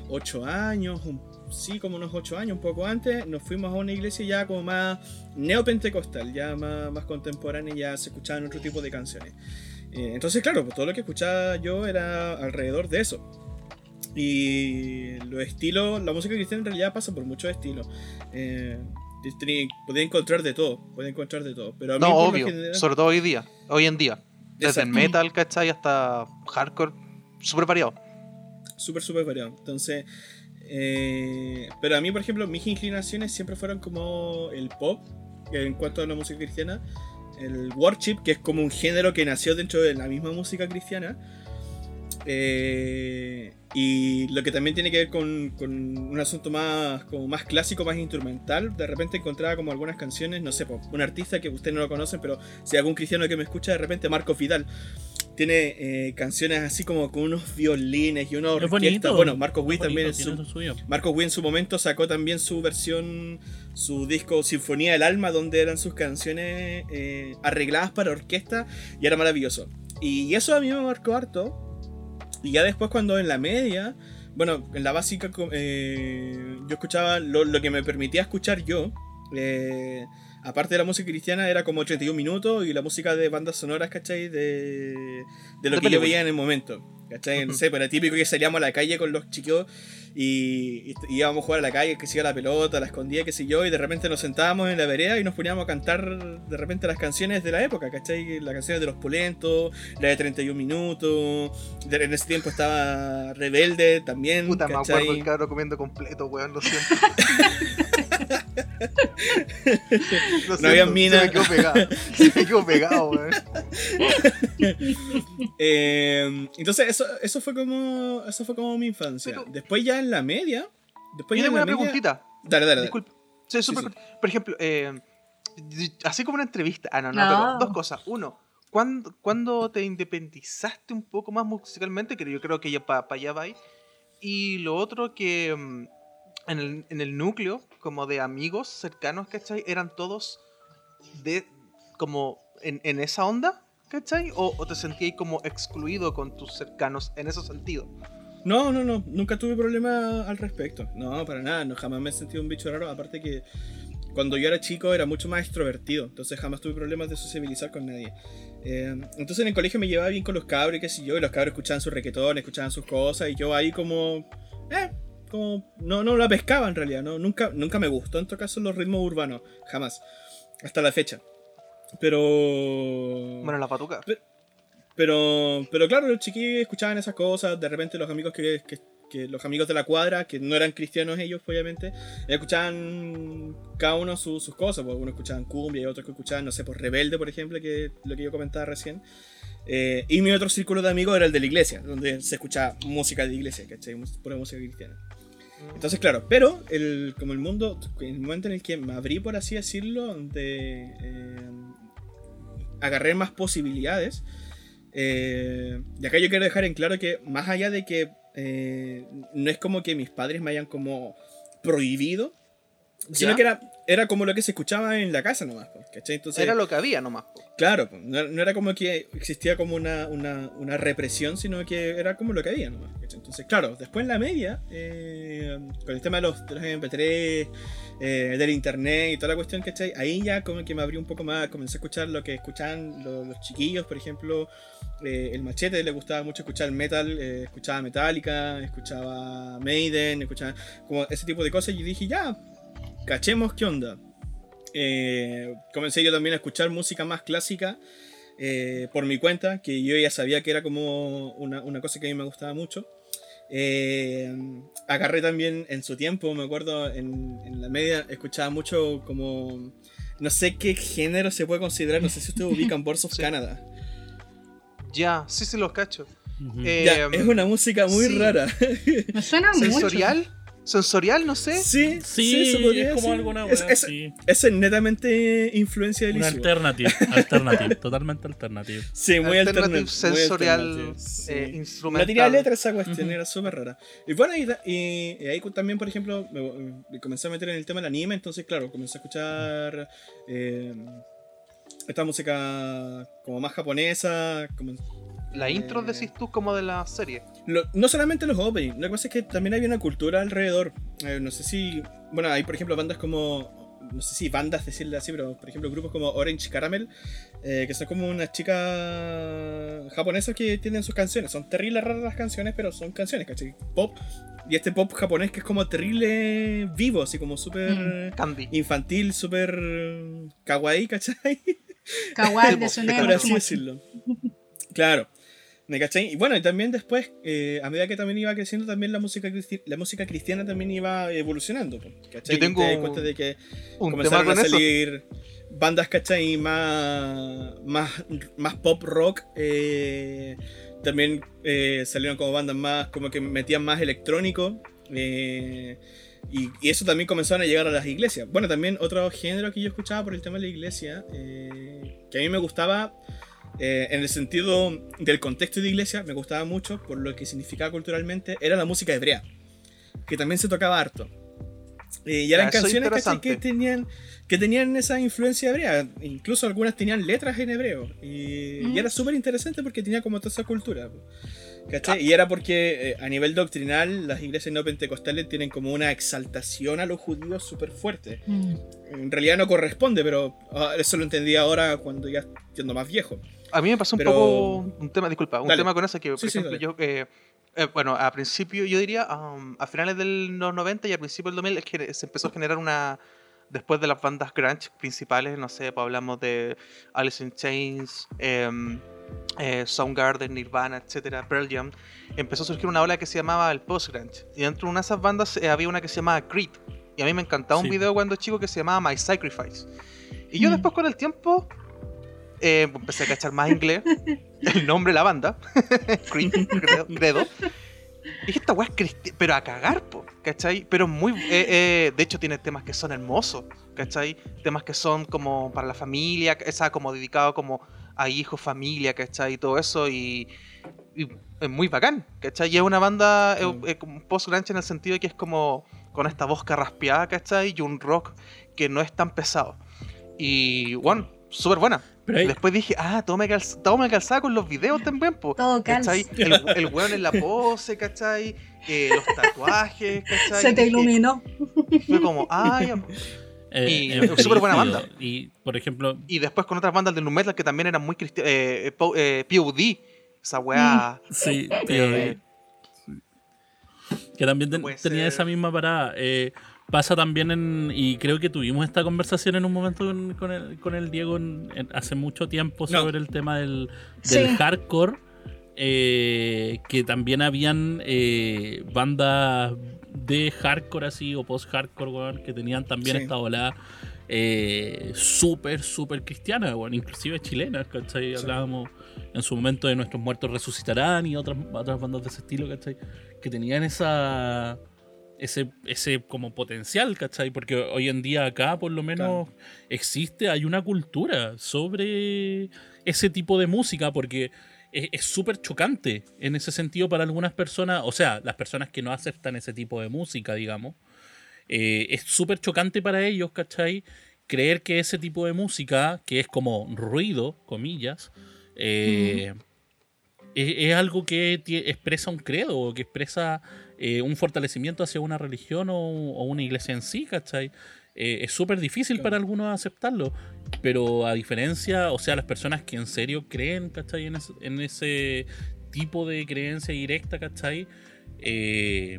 8 años, un- sí, como unos 8 años, un poco antes, nos fuimos a una iglesia ya como más neopentecostal, ya más, más contemporánea, ya se escuchaban otro tipo de canciones. Eh, entonces, claro, pues todo lo que escuchaba yo era alrededor de eso. Y los estilos, la música cristiana en realidad pasa por muchos estilos. Eh, puede encontrar de todo, puede encontrar de todo. Pero a mí, No, obvio. general- Sobre todo hoy día. Hoy en día. Desde el Exacto. metal, ¿cachai? Hasta hardcore. Súper variado. Súper, súper variado. Entonces, eh, pero a mí, por ejemplo, mis inclinaciones siempre fueron como el pop, en cuanto a la música cristiana, el worship, que es como un género que nació dentro de la misma música cristiana. Eh, y lo que también tiene que ver con, con un asunto más, como más clásico, más instrumental. De repente encontraba como algunas canciones, no sé, un artista que ustedes no lo conocen, pero si hay algún cristiano que me escucha, de repente Marco Vidal tiene eh, canciones así como con unos violines y una Es orquesta. Bueno, Marco es Witt también en su, lo suyo. Marco Witt en su momento sacó también su versión, su disco Sinfonía del Alma, donde eran sus canciones eh, arregladas para orquesta y era maravilloso. Y eso a mí me marcó harto. Y ya después cuando en la media, bueno, en la básica eh, yo escuchaba lo, lo que me permitía escuchar yo. Aparte de la música cristiana era como 81 minutos y la música de bandas sonoras, ¿cachai? De, de lo De que yo veía en el momento. ¿Cachai? No sé, pero era típico que salíamos a la calle con los chicos y, y íbamos a jugar a la calle, que se iba la pelota, la escondía, qué sé yo, y de repente nos sentábamos en la vereda y nos poníamos a cantar de repente las canciones de la época, ¿cachai? Las canciones de los Pulentos, la de 31 minutos, de- en ese tiempo estaba Rebelde también, Puta, me ¿cachai? acuerdo el cabro comiendo completo, weón, lo siento. (laughs) Siento, había mina. Se me quedó pegado. Se me quedó pegado, weón. (laughs) Eh, entonces eso, eso fue como eso fue como mi infancia. Pero- después ya en la media, después Yo ya en tengo la una media- preguntita. Dale, dale, dale. Disculpe. Sí, sí. corto. Por ejemplo, eh, así como una entrevista. Ah, no, no, No. pero dos cosas. Uno, ¿cuándo, cuándo te independizaste un poco más musicalmente? Que yo creo que ya para allá va. Y lo otro, que mm, en el, en el núcleo, como de amigos cercanos, ¿cachai? Eran todos de como en, en esa onda, ¿cachai? O, o te sentías como excluido con tus cercanos en ese sentido. No, no, no, nunca tuve problema al respecto. No, para nada, no, jamás me he sentido un bicho raro. Aparte que cuando yo era chico era mucho más extrovertido, entonces jamás tuve problemas de sociabilizar con nadie. Eh, entonces en el colegio me llevaba bien con los cabros y qué sé yo, y los cabros escuchaban sus requetones, escuchaban sus cosas, y yo ahí como... Eh, como... No, no la pescaba en realidad, no, nunca, nunca me gustó en todo caso los ritmos urbanos, jamás. Hasta la fecha. Pero... Bueno, la patuca. Pero, pero claro, los chiquillos escuchaban esas cosas, de repente los amigos que, que- que los amigos de la cuadra, que no eran cristianos ellos, obviamente, escuchaban cada uno su- sus cosas, pues algunos escuchaban cumbia y otros que escuchaban, no sé, por Rebelde, por ejemplo, que lo que yo comentaba recién. Eh, y mi otro círculo de amigos era el de la iglesia, donde se escuchaba música de iglesia, ¿cachai? Pura música cristiana. Entonces, claro, pero el, como el mundo, el momento en el que me abrí, por así decirlo, donde eh, agarré más posibilidades, eh, y acá yo quiero dejar en claro que más allá de que eh, no es como que mis padres me hayan como prohibido, sino ¿Ya? que era, era como lo que se escuchaba en la casa nomás, ¿cachai? Entonces, Era lo que había nomás. po. Claro, no, no era como que existía como una, una, una represión, sino que era como lo que había nomás. ¿cachai? Entonces, claro, después en la media, eh, con el tema de los, de los MP3, eh, del internet y toda la cuestión, ¿cachai? Ahí ya como que me abrió un poco más, comencé a escuchar lo que escuchaban lo- los, chiquillos, por ejemplo, eh, el machete le gustaba mucho escuchar metal, eh, escuchaba Metallica, escuchaba Maiden, escuchaba como ese tipo de cosas y dije, ya, cachemos qué onda. Eh, comencé yo también a escuchar música más clásica. eh, por mi cuenta, que yo ya sabía que era como una, una cosa que a mí me gustaba mucho. Eh, agarré también en su tiempo, me acuerdo, en, en la media, escuchaba mucho como... No sé qué género se puede considerar, no sé si ustedes ubican Boards of (laughs) Sí. Canada. Ya, sí, sí, los cacho. Eh, Ya, es una música muy sí. rara. Me suena (laughs) mucho. ¿Sensorial? No sé. Sí, Sí, se podría es como decir. alguna Es, es- sí. es netamente influencia de Una alternative, alternative, (laughs) totalmente alternative. Sí, muy Alternative sensorial sí. eh, instrumental. tenía letra esa cuestión, era súper rara. Y bueno, y, da- y- y ahí también, por ejemplo, me, me comencé a meter en el tema del anime, entonces, claro, comencé a escuchar eh, esta música como más japonesa. como- La intro decís tú como de la serie. lo- no solamente los openings, lo que pasa es que también había una cultura alrededor. Eh, no sé si. Bueno, hay, por ejemplo, bandas como. No sé si bandas decirle así, pero por ejemplo, grupos como Orange Caramel, eh, que son como unas chicas japonesas que tienen sus canciones. Son terribles raras las canciones, pero son canciones, ¿cachai? Pop. Y este pop japonés que es como terrible vivo, así como súper Candy. infantil, súper kawaii, ¿cachai? Kawaii (laughs) de Suneo, por así decirlo. Claro. ¿Me cachai? Y bueno, y también después, eh, a medida que también iba creciendo, también la música, cristi- la música cristiana también iba evolucionando. ¿cachai? Yo tengo Y te das cuenta de que Un tema comenzaron con a eso. salir bandas, ¿cachai? Más, más, más pop rock. eh, también eh, salieron como bandas más, como que metían más electrónico. eh, y, y eso también comenzaron a llegar a las iglesias. Bueno, también otro género que yo escuchaba por el tema de la iglesia, eh, que a mí me gustaba eh, en el sentido del contexto de iglesia, me gustaba mucho por lo que significaba culturalmente, era la música hebrea, que también se tocaba harto. Eh, y eran canciones que tenían, que tenían esa influencia hebrea, incluso algunas tenían letras en hebreo, y, Mm. y era súper interesante porque tenía como toda esa cultura. ¿cachai? Y era porque eh, a nivel doctrinal las iglesias no pentecostales tienen como una exaltación a los judíos súper fuerte. Mm. En realidad no corresponde, pero ah, eso lo entendí ahora cuando ya siendo más viejo. A mí me pasó un Pero- poco un tema, disculpa, un Dale. tema con eso que, por Sí, sí, ejemplo, dale. yo, eh, eh, bueno, a principio, yo diría, um, a finales de los 90 y a principios del 2000 es que se empezó a generar una, después de las bandas grunge principales, no sé, pues hablamos de Alice in Chains, em, eh, Soundgarden, Nirvana, etcétera, Pearl Jam, empezó a surgir una ola que se llamaba el post-grunge. Y dentro de una de esas bandas eh, había una que se llamaba Creed. Y a mí me encantaba un Sí. video cuando chico que se llamaba My Sacrifice. Y yo Mm. después con el tiempo eh, empecé a cachar más inglés, el nombre de la banda, (laughs) Credo, Credo. Y dije, esta weá es cristiana, pero a cagar, po, ¿cachai? Pero muy. eh, eh, de hecho, tiene temas que son hermosos, ¿cachai? Temas que son como para la familia, esa como dedicado como a hijos, familia, ¿cachai? Y todo eso, y, y es muy bacán, ¿cachai? Y es una banda eh, Mm. eh, post-grunge en el sentido de que es como con esta voz carraspeada, ¿cachai? Y un rock que no es tan pesado. Y, bueno, súper buena. Pero ahí- Después dije, ah, todo me, calz- todo me calzaba con los videos también, po. Todo calza. ¿Cachai? El, el weón en la pose, ¿cachai? Eh, los tatuajes, ¿cachai? Se te iluminó. Fue como, ya. eh, y súper buena banda. Y, por ejemplo, Y después con otras bandas del nu metal que también eran muy cristianas. Eh, eh, POD, esa weá. sí, eh, que también ten- tenía ser. esa misma parada. Pasa también en. Y creo que tuvimos esta conversación en un momento con, con el, con el Diego en- en- hace mucho tiempo No. sobre el tema del, del Sí. hardcore. eh, que también habían eh, bandas de hardcore así o post-hardcore, weón, que tenían también Sí. esta ola eh, súper, súper cristiana, weón, inclusive chilenas, ¿cachai? Sí. Hablábamos en su momento de Nuestros Muertos Resucitarán y otras, otras bandas de ese estilo, ¿cachai? Que tenían esa ese, ese como potencial, ¿cachai? Porque hoy en día acá por lo menos existe, hay una cultura sobre ese tipo de música, porque es súper chocante en ese sentido para algunas personas, o sea, las personas que no aceptan ese tipo de música, digamos, eh, es súper chocante para ellos, ¿cachai? Creer que ese tipo de música, que es como ruido, comillas, eh, es, es algo que expresa un credo, o que expresa eh, un fortalecimiento hacia una religión o, o una iglesia en sí, ¿cachai? Eh, es súper difícil para algunos aceptarlo, pero a diferencia, o sea, las personas que en serio creen, ¿cachai? En, ese- en ese tipo de creencia directa, ¿cachai? Eh,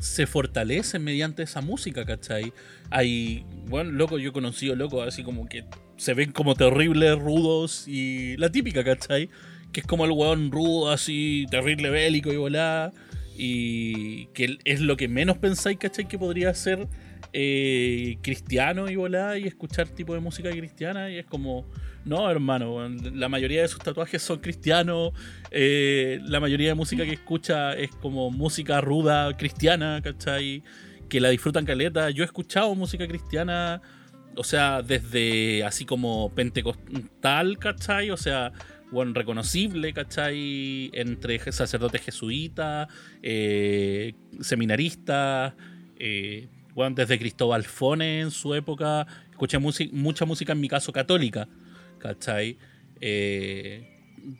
se fortalecen mediante esa música, ¿cachai? Hay, bueno, loco, yo he conocido loco así como que se ven como terribles, rudos y la típica, ¿cachai? Que es como el weón rudo, así, terrible bélico y volá. Y que es lo que menos pensáis, ¿cachai? Que podría ser eh, cristiano y volá y escuchar tipo de música cristiana. Y es como, no, hermano, la mayoría de sus tatuajes son cristianos. eh, la mayoría de música que escucha es como música ruda cristiana, ¿cachai? Que la disfrutan caleta. Yo he escuchado música cristiana, o sea, desde así como pentecostal, ¿cachai? O sea, bueno, reconocible, ¿cachai? Entre sacerdotes jesuitas, eh, seminaristas, eh, bueno, desde Cristóbal Fone en su época. Escuché mucha música, en mi caso, católica, ¿cachai? Eh,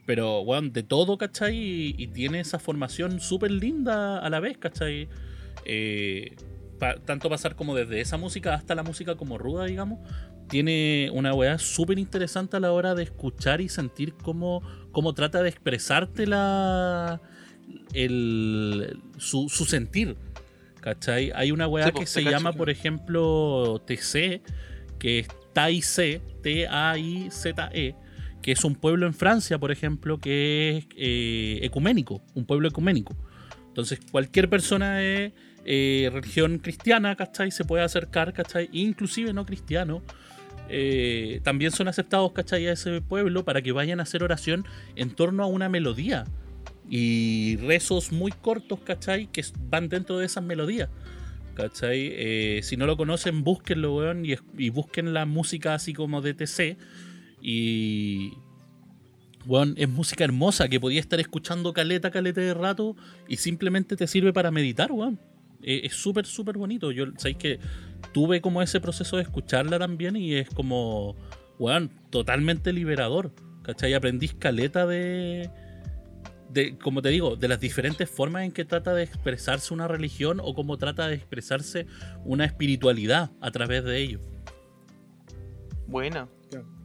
pero, bueno, de todo, ¿cachai? Y, tiene esa formación súper linda a la vez, ¿cachai? Eh, tanto pasar como desde esa música hasta la música como ruda, digamos, tiene una weá súper interesante a la hora de escuchar y sentir cómo, cómo trata de expresarte la, el, su, su sentir. ¿Cachai? Hay una weá Sí, que pues, se cacho, llama, por ejemplo, TC, que es TAIC, T-A-I-Z-E, que es un pueblo en Francia, por ejemplo, que es eh, ecuménico, un pueblo ecuménico. Entonces, cualquier persona de eh, religión cristiana, ¿cachai? Se puede acercar, ¿cachai? Inclusive no cristiano. Eh, también son aceptados, ¿cachai? A ese pueblo para que vayan a hacer oración en torno a una melodía. Y rezos muy cortos, ¿cachai? Que van dentro de esas melodías. ¿Cachai? Eh, si no lo conocen, búsquenlo, weón, y, y busquen la música así como de TC. Y. Weón, es música hermosa que podía estar escuchando caleta, caleta de rato y simplemente te sirve para meditar, weón. Eh, es súper, súper bonito. Yo, sabéis que tuve como ese proceso de escucharla también y es como, weón, totalmente liberador. ¿Cachai? Aprendís caleta de, de, como te digo, de las diferentes formas en que trata de expresarse una religión o cómo trata de expresarse una espiritualidad a través de ello. Buena.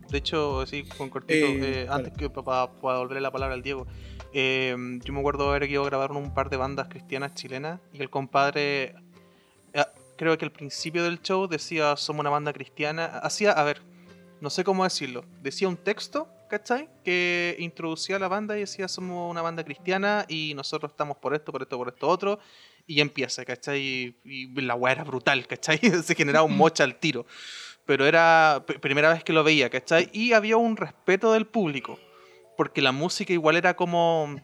De hecho, sí, con cortito, Eh, eh, antes que para devolverle la palabra al Diego, eh, yo me acuerdo haber ido a grabar un par de bandas cristianas chilenas y el compadre, creo que al principio del show decía somos una banda cristiana, hacía, a ver, no sé cómo decirlo, decía un texto, ¿cachai? Que introducía a la banda y decía somos una banda cristiana y nosotros estamos por esto, por esto, por esto otro. Y empieza, ¿cachai? Y, y la weá era brutal, ¿cachai? (laughs) Se generaba un mocha al tiro pero era primera vez que lo veía, ¿cachai? Y había un respeto del público, porque la música igual era como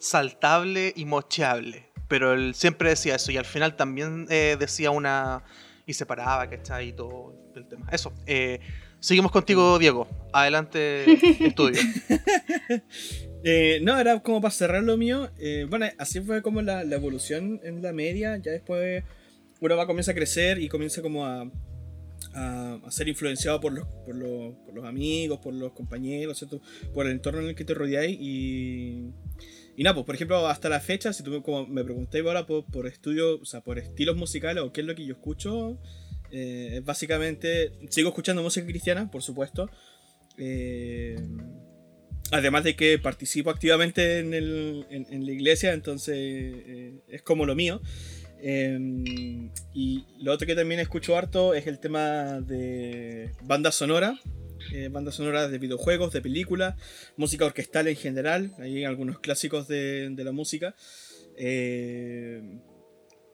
saltable y mocheable, pero él siempre decía eso, y al final también eh, decía una... y se paraba, ¿cachai? Y todo el tema. Eso, eh, seguimos contigo, Diego. Adelante, estudio. (laughs) Eh, no, era como para cerrar lo mío. eh, bueno, así fue como la, la evolución en la media. Ya después uno va comienza a crecer y comienza como a, a, a ser influenciado por los, por, los, por los amigos, por los compañeros, ¿cierto? por el entorno en el que te rodeáis. Y, y nada, pues por ejemplo, hasta la fecha, si tú como me preguntáis ahora por, por estudios, o sea, por estilos musicales o qué es lo que yo escucho, eh, básicamente sigo escuchando música cristiana, por supuesto. Eh, Además de que participo activamente en, el- en- en la iglesia, entonces eh, es como lo mío. Eh, y lo otro que también escucho harto es el tema de banda sonora, eh, bandas sonoras de videojuegos, de películas, música orquestal en general, hay algunos clásicos de, de la música. Eh,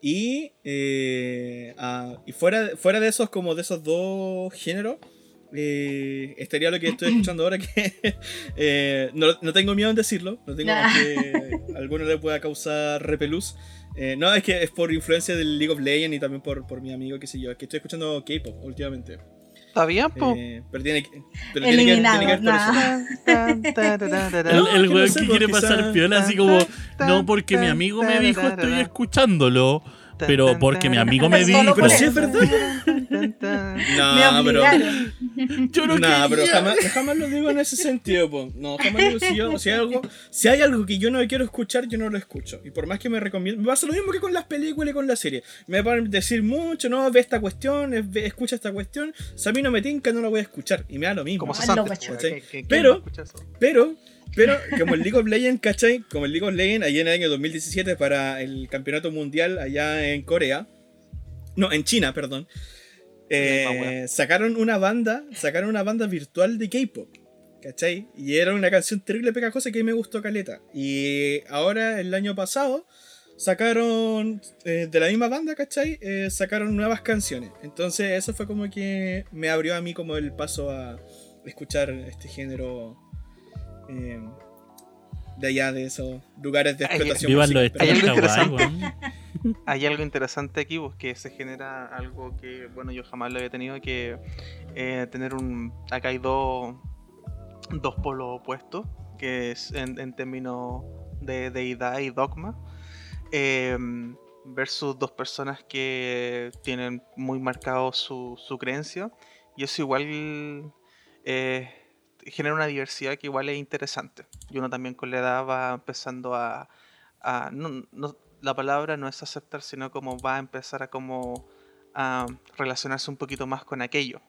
y eh, ah, y fuera, fuera de esos, como de esos dos géneros, eh, estaría lo que estoy (clears throat) escuchando ahora que (laughs) eh, no, no tengo miedo en decirlo, no tengo Ah. que a (laughs) alguno le pueda causar repelús. Eh, no, es que es por influencia del League of Legends y también por, por mi amigo, qué sé yo, es que estoy escuchando K-pop últimamente. ¿Está bien, po? Eh, pero tiene que, pero tiene que, Eliminado, tiene (laughs) (laughs) que. El, No, no weón sé, que quiere quizá- pasar piola así como, no porque mi amigo me dijo estoy (laughs) escuchándolo, pero porque mi amigo me dijo. Pero sí es verdad. Tan, tan. Me No, pero. Yo no No, quería. pero jamás, jamás lo digo en ese sentido, po. No, jamás digo si, yo- si hay algo, si hay algo que yo no quiero escuchar, yo no lo escucho. Y por más que me recomiendo, me pasa lo mismo que con las películas y con las series. Me van a decir mucho, no, ve esta cuestión, es- ve- escucha esta cuestión. Si a mí no me tinca, no la voy a escuchar. Y me da lo mismo. Como Ah, lo cacho. po, ¿qué- qué- quién Pero- va a escuchar eso? Pero, pero, como el League of Legends, ¿cachai? Como el League of Legends, allá en el año 2017 para el campeonato mundial allá en Corea. No, en China, perdón. Eh, sacaron una banda, sacaron una banda virtual de K-pop. ¿Cachai? Y era una canción terrible pegajosa que me gustó caleta. Y ahora, el año pasado, sacaron eh, de la misma banda, ¿cachai? Eh, sacaron nuevas canciones. Entonces, eso fue como que me abrió a mí como el paso a escuchar este género eh, de allá, de esos lugares de Ay, explotación. Vivan los musical. Hay algo interesante. (laughs) Hay algo interesante aquí, pues, que se genera algo que, bueno, yo jamás lo había tenido, que eh, tener un... Acá hay dos, dos polos opuestos, que es en, en términos de deidad y dogma, eh, versus dos personas que tienen muy marcado su, su creencia, y eso igual eh, genera una diversidad que igual es interesante. Y uno también con la edad va empezando a... a- no- no- la palabra no es aceptar, sino como va a empezar a como a relacionarse un poquito más con aquello.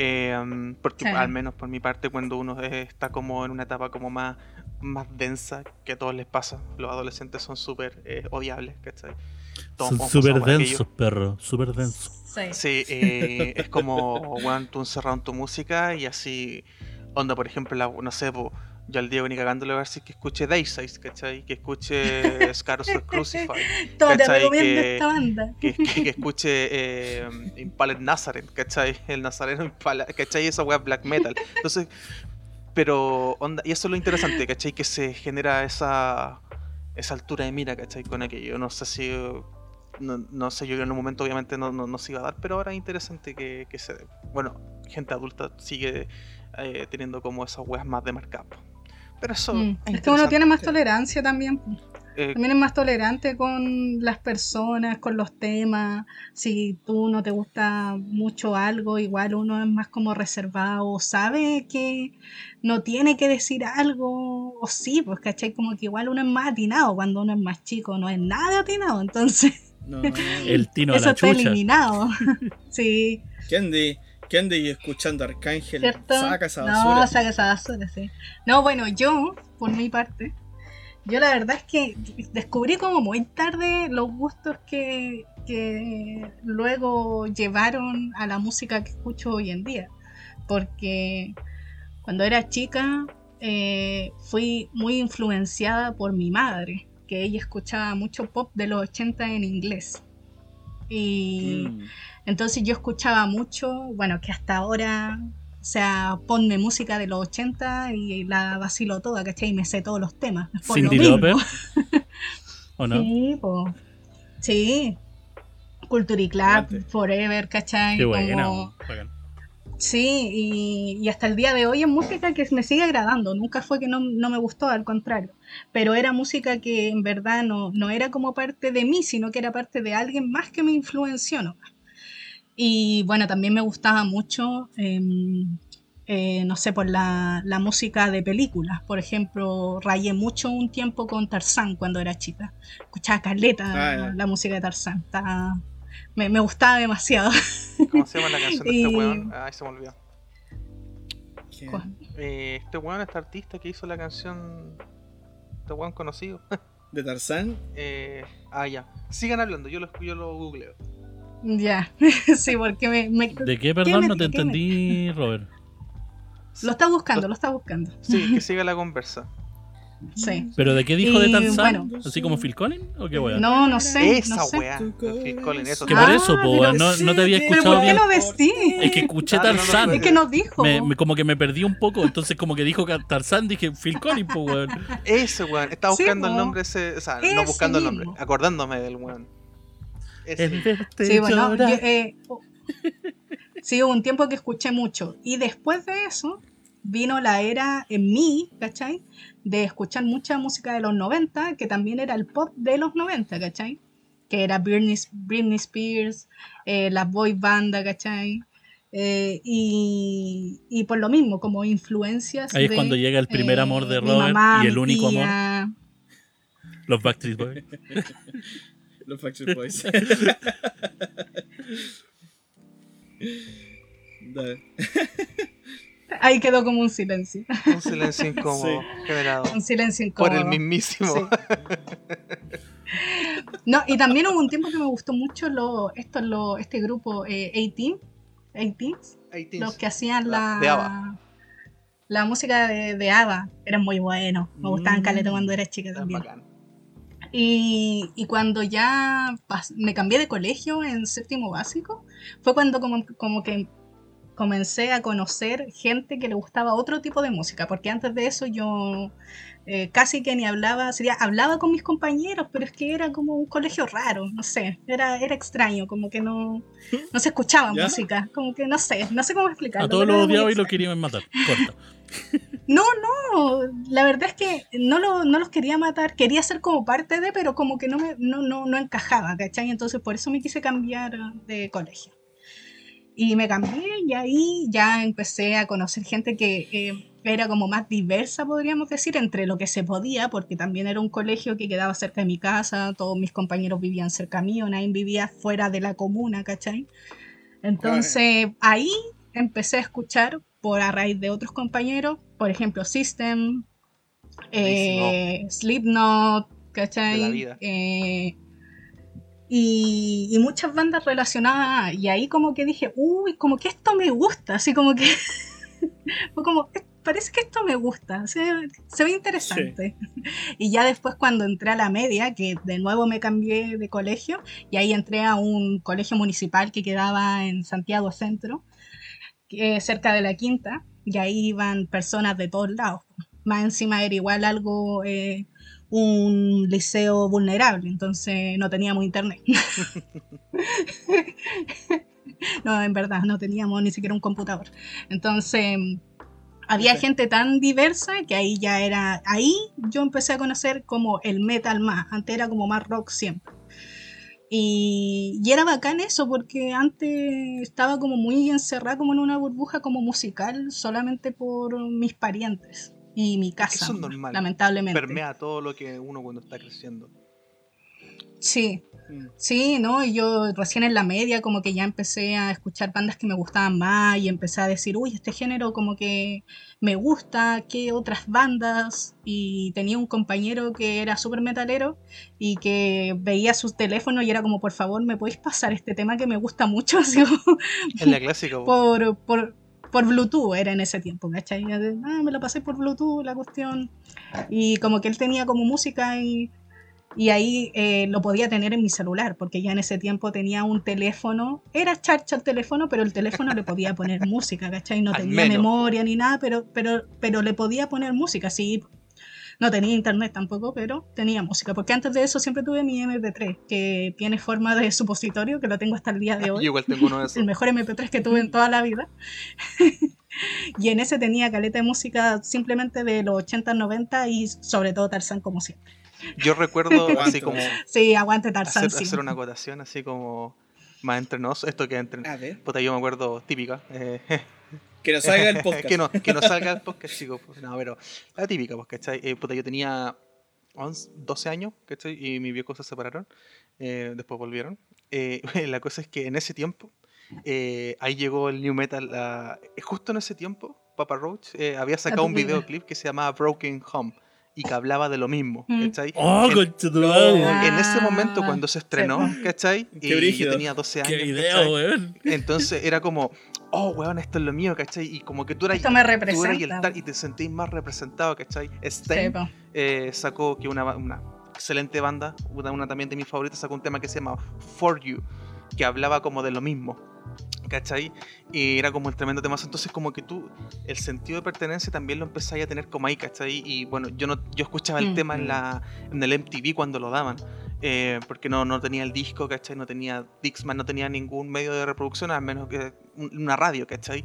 Eh, um, porque al menos por mi parte, cuando uno está como en una etapa como más, más densa, que a todos les pasa, los adolescentes son súper eh, odiables, ¿cachai? Todos Son súper densos, perro. Súper densos. Sí. Sí, eh, es como, weón, tú encerrado en tu música y así, onda, por ejemplo, la- no sé, po, yo al Diego ni cagando le voy a decir que escuche Dayside, ¿cachai? Que escuche (laughs) Scars of Crucify, Todo te recomiendo Que- esta banda. que, que, que escuche eh, Impaled Nazareth, ¿cachai? El nazareno Impala, ¿cachai? Esa weá black metal. Entonces, pero, onda, y eso es lo interesante, ¿cachai? Que se genera esa, esa altura de mira, ¿cachai? Con aquello. No sé si. No, no sé, yo en un momento obviamente no, no, no se iba a dar, pero ahora es interesante que, que se. Bueno, gente adulta sigue eh, teniendo como esas weas más de marcado. Pero eso. Mm. es Es que uno tiene más tolerancia también. Eh, También es más tolerante con las personas, con los temas. Si tú no te gusta mucho algo, igual uno es más como reservado, sabe que no tiene que decir algo, o sí, pues, ¿cachai? Como que igual uno es más atinado cuando uno es más chico, no es nada atinado, entonces No, (laughs) El tino a eso la está chucha. eliminado. (laughs) sí, ¿Quién quién ande escuchando Arcángel? ¿cierto? Saca esa basura. No, saca esa basura, sí. No, bueno, yo, por mi parte, yo la verdad es que descubrí como muy tarde los gustos que, que luego llevaron a la música que escucho hoy en día. Porque cuando era chica eh, fui muy influenciada por mi madre, que ella escuchaba mucho pop de los 80 en inglés. Y Mm. Entonces yo escuchaba mucho, bueno, que hasta ahora, o sea, ponme música de los 80 y la vacilo toda, ¿cachai? Y me sé todos los temas. por lo Cindy. Lauper. (laughs) ¿O no? Sí, po. Sí. Culture Club, Aguante. Forever, ¿cachai? Qué buena. Como-. Sí, y, y hasta el día de hoy es música que me sigue agradando. Nunca fue que no, no me gustó, al contrario. Pero era música que en verdad no, no era como parte de mí, sino que era parte de alguien más que me influenció. Y bueno, también me gustaba mucho, em, eh, no sé, por la, la música de películas. Por ejemplo, rayé mucho un tiempo con Tarzán cuando era chica. Escuchaba Carleta Ah, la música de Tarzán. Estaba- me, me gustaba demasiado. ¿Cómo se llama la canción de (laughs) este weón? Ay, se me olvidó. Eh, este weón, este artista que hizo la canción. Este weón conocido. (laughs) ¿De Tarzán? Eh, ah, ya. Sigan hablando, yo lo, yo lo googleo. Ya, (laughs) sí, porque me, me- ¿De qué, perdón? me- No te me- entendí, Robert. lo está buscando, lo está buscando. Sí, que siga la conversa. Sí. ¿Pero de qué dijo de Tarzán? bueno. ¿Así como Phil Collins? ¿O qué weón? No, no sé, Esa no sé. weá. Phil Collins, eso. Que Ah, por eso, po, weón, no, no te había sí, ¿Pero escuchado por qué bien. decís? Es que escuché Ah, Tarzán. Es que nos dijo. Me, me- como que me perdí un poco, entonces como que dijo que Tarzán, dije Phil Collins, po, weón. Ese weón. Estaba Sí, buscando el nombre ese. O sea, no buscando el nombre, acordándome del weón. Sí, bueno, yo, eh, (laughs) sí, hubo un tiempo que escuché mucho. Y después de eso, vino la era en mí, ¿cachai? De escuchar mucha música de los 90, que también era el pop de los 90, ¿cachai? que era Britney, Britney Spears, eh, la boy banda, ¿cachai? Eh, y, y por lo mismo, como influencias. Ahí es de, cuando llega el primer eh, amor de Robert mamá, y el único amor, los Backstreet Boys. (laughs) Los Backstreet Boys. Dale. Ahí quedó como un silencio. Un silencio incómodo Sí. generado Un silencio incómodo. por el mismísimo. Sí. No, y también hubo un tiempo que me gustó mucho lo, esto, lo, este grupo eh, 18, 18, 18. los que hacían La- la, de ABBA. la música de, de ABBA. Eran muy buenos. Me gustaban Mm. caleta cuando era chica también. bacán. Y, y cuando ya me cambié de colegio en séptimo básico, fue cuando como, como que comencé a conocer gente que le gustaba otro tipo de música, porque antes de eso yo eh, casi que ni hablaba, sería, hablaba con mis compañeros, pero es que era como un colegio raro, no sé, era, era extraño, como que no, (laughs) no se escuchaba ¿Ya? música, como que no sé, no sé cómo explicarlo. A todos muy odiaba y lo querían matar. Corta. (laughs) No, no, la verdad es que no, lo- no los quería matar, quería ser como parte de, pero como que no, me, no, no, no encajaba, ¿cachai? Entonces por eso me quise cambiar de colegio. Y me cambié y ahí ya empecé a conocer gente que eh, era como más diversa, podríamos decir, entre lo que se podía, porque también era un colegio que quedaba cerca de mi casa, todos mis compañeros vivían cerca mío, nadie vivía fuera de la comuna, ¿cachai? Entonces ahí empecé a escuchar por a raíz de otros compañeros, por ejemplo, System, eh, Slipknot, ¿cachai? De la vida. Eh, y, y muchas bandas relacionadas, y ahí como que dije, uy, como que esto me gusta, así como que, (laughs) fue como, "Eh, parece que esto me gusta, se, se ve interesante. (laughs) Y ya después cuando entré a la media, que de nuevo me cambié de colegio, y ahí entré a un colegio municipal que quedaba en Santiago Centro, cerca de la Quinta, y ahí iban personas de todos lados. Más encima era igual algo, eh, un liceo vulnerable, entonces no teníamos internet. (laughs) no, en verdad, no teníamos ni siquiera un computador. Entonces, había gente tan diversa que ahí ya era, ahí yo empecé a conocer como el metal más, antes era como más rock siempre. Y, y era bacán eso porque antes estaba como muy encerrada como en una burbuja como musical solamente por mis parientes y mi casa, Eso es normal. lamentablemente. Permea todo lo que uno cuando está creciendo. Sí, Mm. Sí, ¿no? Y yo recién en la media como que ya empecé a escuchar bandas que me gustaban más y empecé a decir, uy, este género como que me gusta, ¿qué otras bandas? Y tenía un compañero que era súper metalero y que veía sus teléfonos y era como, por favor, ¿me podéis pasar este tema que me gusta mucho? (laughs) Así como, Es la clásica. por, por, por Bluetooth era en ese tiempo, ¿cachai? Ah, me lo pasé por Bluetooth la cuestión. Y como que él tenía como música y, y ahí eh, lo podía tener en mi celular, porque ya en ese tiempo tenía un teléfono, era charcha el teléfono, pero el teléfono le podía poner música, ¿cachai? No Al tenía menos. memoria ni nada, pero, pero, pero le podía poner música, sí. No tenía internet tampoco, pero tenía música, porque antes de eso siempre tuve mi MP3, que tiene forma de supositorio, que lo tengo hasta el día de Yo hoy igual tengo uno de esos. (laughs) el mejor MP3 que tuve en toda la vida. (laughs) y en ese tenía caleta de música simplemente de los 80, 90 y sobre todo Tarzán como siempre. Yo recuerdo así como Sí, aguante Tarzán. hacer, sí. hacer una acotación así como más entre nos. Esto que entre. A ver. Puta, yo me acuerdo típica. eh, (laughs) Que nos salga el podcast. (laughs) que, no, que no salga el podcast, chicos. pues, No, pero la típica, pues, ¿cachai? Eh, puta, yo tenía 11, 12 años, ¿cachai? Y mis viejos se separaron. eh, después volvieron. Eh, (laughs) la cosa es que en ese tiempo, eh, ahí llegó el New Metal. justo en ese tiempo, Papa Roach eh, había sacado un videoclip que se llamaba Broken Home y que hablaba de lo mismo, Mm. ¿cachai? ¡Oh, En-! Ah, en ese momento cuando se estrenó. ¿cachai? Qué y yo tenía 12 años. ¡Qué video, weón! Entonces era como, oh, weón, esto es lo mío, ¿cachai? Y como que tú eras, Esto me tú eras el representa. tal y te sentís más representado, ¿cachai? Stein eh, sacó que una excelente banda, una, una también de mis favoritas, sacó un tema que se llama For You, que hablaba como de lo mismo, ¿cachai? Y era como el tremendo tema. Entonces, como que tú, el sentido de pertenencia también lo empezáis a tener como ahí, ¿cachai? Y bueno, yo no yo escuchaba el Mm. tema en, la, en el MTV cuando lo daban. eh, porque no, no tenía el disco, ¿cachai? No tenía Dixman, no tenía ningún medio de reproducción, al menos que un- una radio, ¿cachai?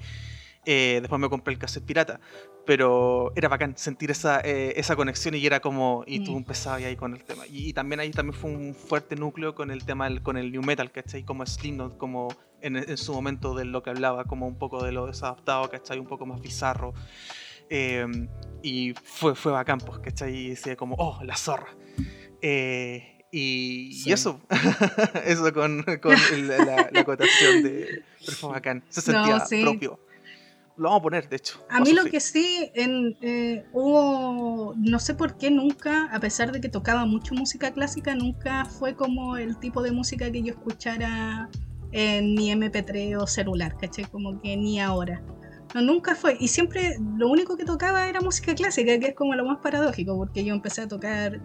Eh, después me compré el cassette pirata. Pero era bacán sentir esa, eh, esa conexión y era como. Y tú Mm. empezabas ahí con el tema. Y, y también ahí también fue un fuerte núcleo con el tema del, con el new metal, ¿cachai? Como Slipknot, como en, en su momento de lo que hablaba, como un poco de lo desadaptado, ¿cachai? Un poco más bizarro. Eh, y fue, fue bacán, pues, ¿cachai? Y decía como, oh, la zorra. Eh, y, y Sí. eso, (laughs) eso con, con la, la (laughs) acotación de. Pero fue bacán, se No, sentía sí. propio. Lo vamos a poner, de hecho. A mí lo que sí, en, eh, hubo, no sé por qué nunca, a pesar de que tocaba mucho música clásica, nunca fue como el tipo de música que yo escuchara en mi MP3 o celular, ¿cachai? Como que ni ahora. No, nunca fue. Y siempre lo único que tocaba era música clásica, que es como lo más paradójico, porque yo empecé a tocar,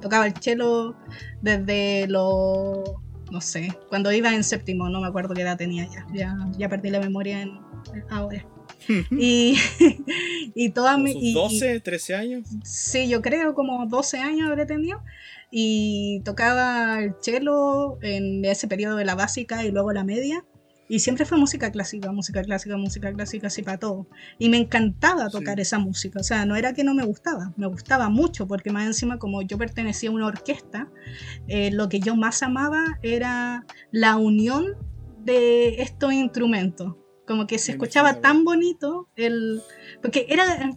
tocaba el cello desde lo, no sé, cuando iba en séptimo, no me acuerdo qué edad tenía ya, ya, ya perdí la memoria en, ahora. Y, (laughs) y toda Como mi... sus y- y- 12, 13 años. Sí, yo creo como 12 años habré tenido. Y tocaba el cello en ese periodo de la básica y luego la media. Y siempre fue música clásica, música clásica, música clásica, así para todo. Y me encantaba tocar Sí. esa música. O sea, no era que no me gustaba, me gustaba mucho, porque más encima, como yo pertenecía a una orquesta, eh, lo que yo más amaba era la unión de estos instrumentos. Como que se escuchaba tan bonito el. Porque era,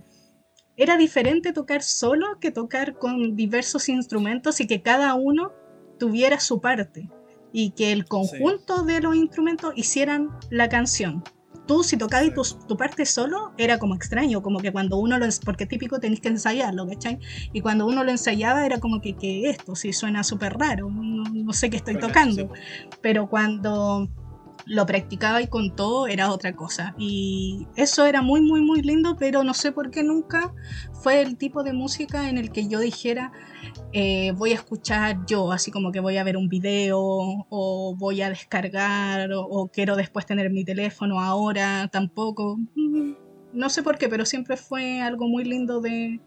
era diferente tocar solo que tocar con diversos instrumentos y que cada uno tuviera su parte y que el conjunto de los instrumentos hicieran la canción. Tú si tocabas Sí. tu, tu parte solo era como extraño, como que cuando uno lo... Porque típico tenéis que ensayarlo, ¿cachai? Y cuando uno lo ensayaba era como que, que esto, si suena súper raro, no, no sé qué estoy tocando sí, pero cuando lo practicaba y con todo era otra cosa. Y eso era muy, muy, muy lindo, pero no sé por qué nunca fue el tipo de música en el que yo dijera, eh, voy a escuchar yo, así como que voy a ver un video o voy a descargar o, quiero después tener mi teléfono ahora, tampoco. Mm, No sé por qué, pero siempre fue algo muy lindo de,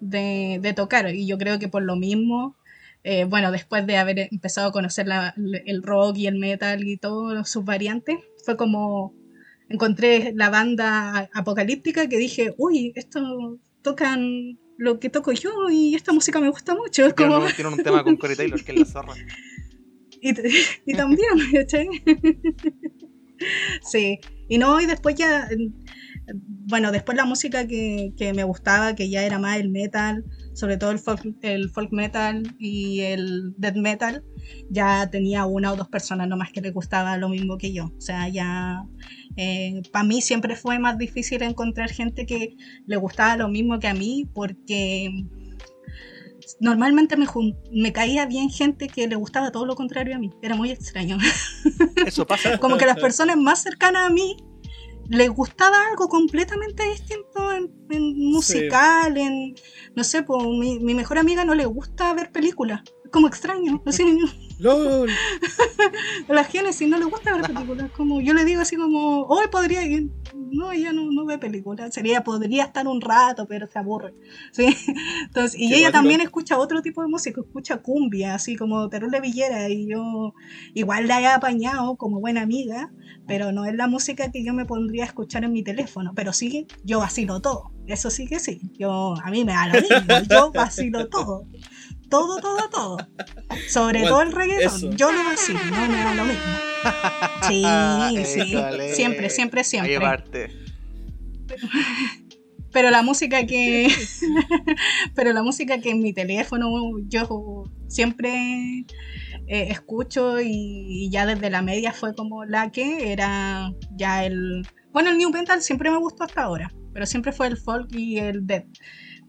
de tocar y yo creo que por lo mismo eh, bueno, después de haber empezado a conocer la- el rock y el metal y todas sus variantes, fue como encontré la banda apocalíptica que dije, uy, esto tocan lo que toco yo y esta música me gusta mucho. Es como, un, tienen un tema con Corey Taylor, que es la zorra. (laughs) y, y también, (laughs) ¿cachai? sí, y no, y después ya, bueno, después la música que, que me gustaba, que ya era más el metal, sobre todo el folk, el folk metal y el death metal, ya tenía una o dos personas nomás que les gustaba lo mismo que yo. O sea, ya para mí siempre fue más difícil encontrar gente que le gustaba lo mismo que a mí, porque normalmente me, me caía bien gente que le gustaba todo lo contrario a mí. Era muy extraño. Eso pasa. (laughs) Como que las personas más cercanas a mí les gustaba algo completamente distinto en, en musical, en, no sé, pues mi, mi mejor amiga no le gusta ver películas. Como extraño. Así, LOL. (laughs) a la Génesis no le gusta ver películas. Como yo le digo así como, hoy podría ir. No, ella no, no ve películas. Sería, podría estar un rato, pero se aburre. (laughs) ¿sí? Entonces, y Qué ella también escucha otro tipo de música, escucha cumbia, así como Terule Villera. Y yo igual la he apañado como buena amiga, pero no es la música que yo me pondría a escuchar en mi teléfono. Pero sí, yo vacilo todo. Eso sí que sí. Yo, a mí me da lo mismo. Yo vacilo todo. (laughs) Todo, todo, todo. Sobre todo el reggaetón. eso. Yo lo vacilo, no me da lo mismo. Sí, (laughs) sí. École. Siempre, siempre, siempre. llevarte. Pero la música que. (laughs) pero la música que en mi teléfono yo siempre eh, escucho y, y ya desde la media fue como la que era ya el. Bueno, el New Metal siempre me gustó hasta ahora, pero siempre fue el folk y el death.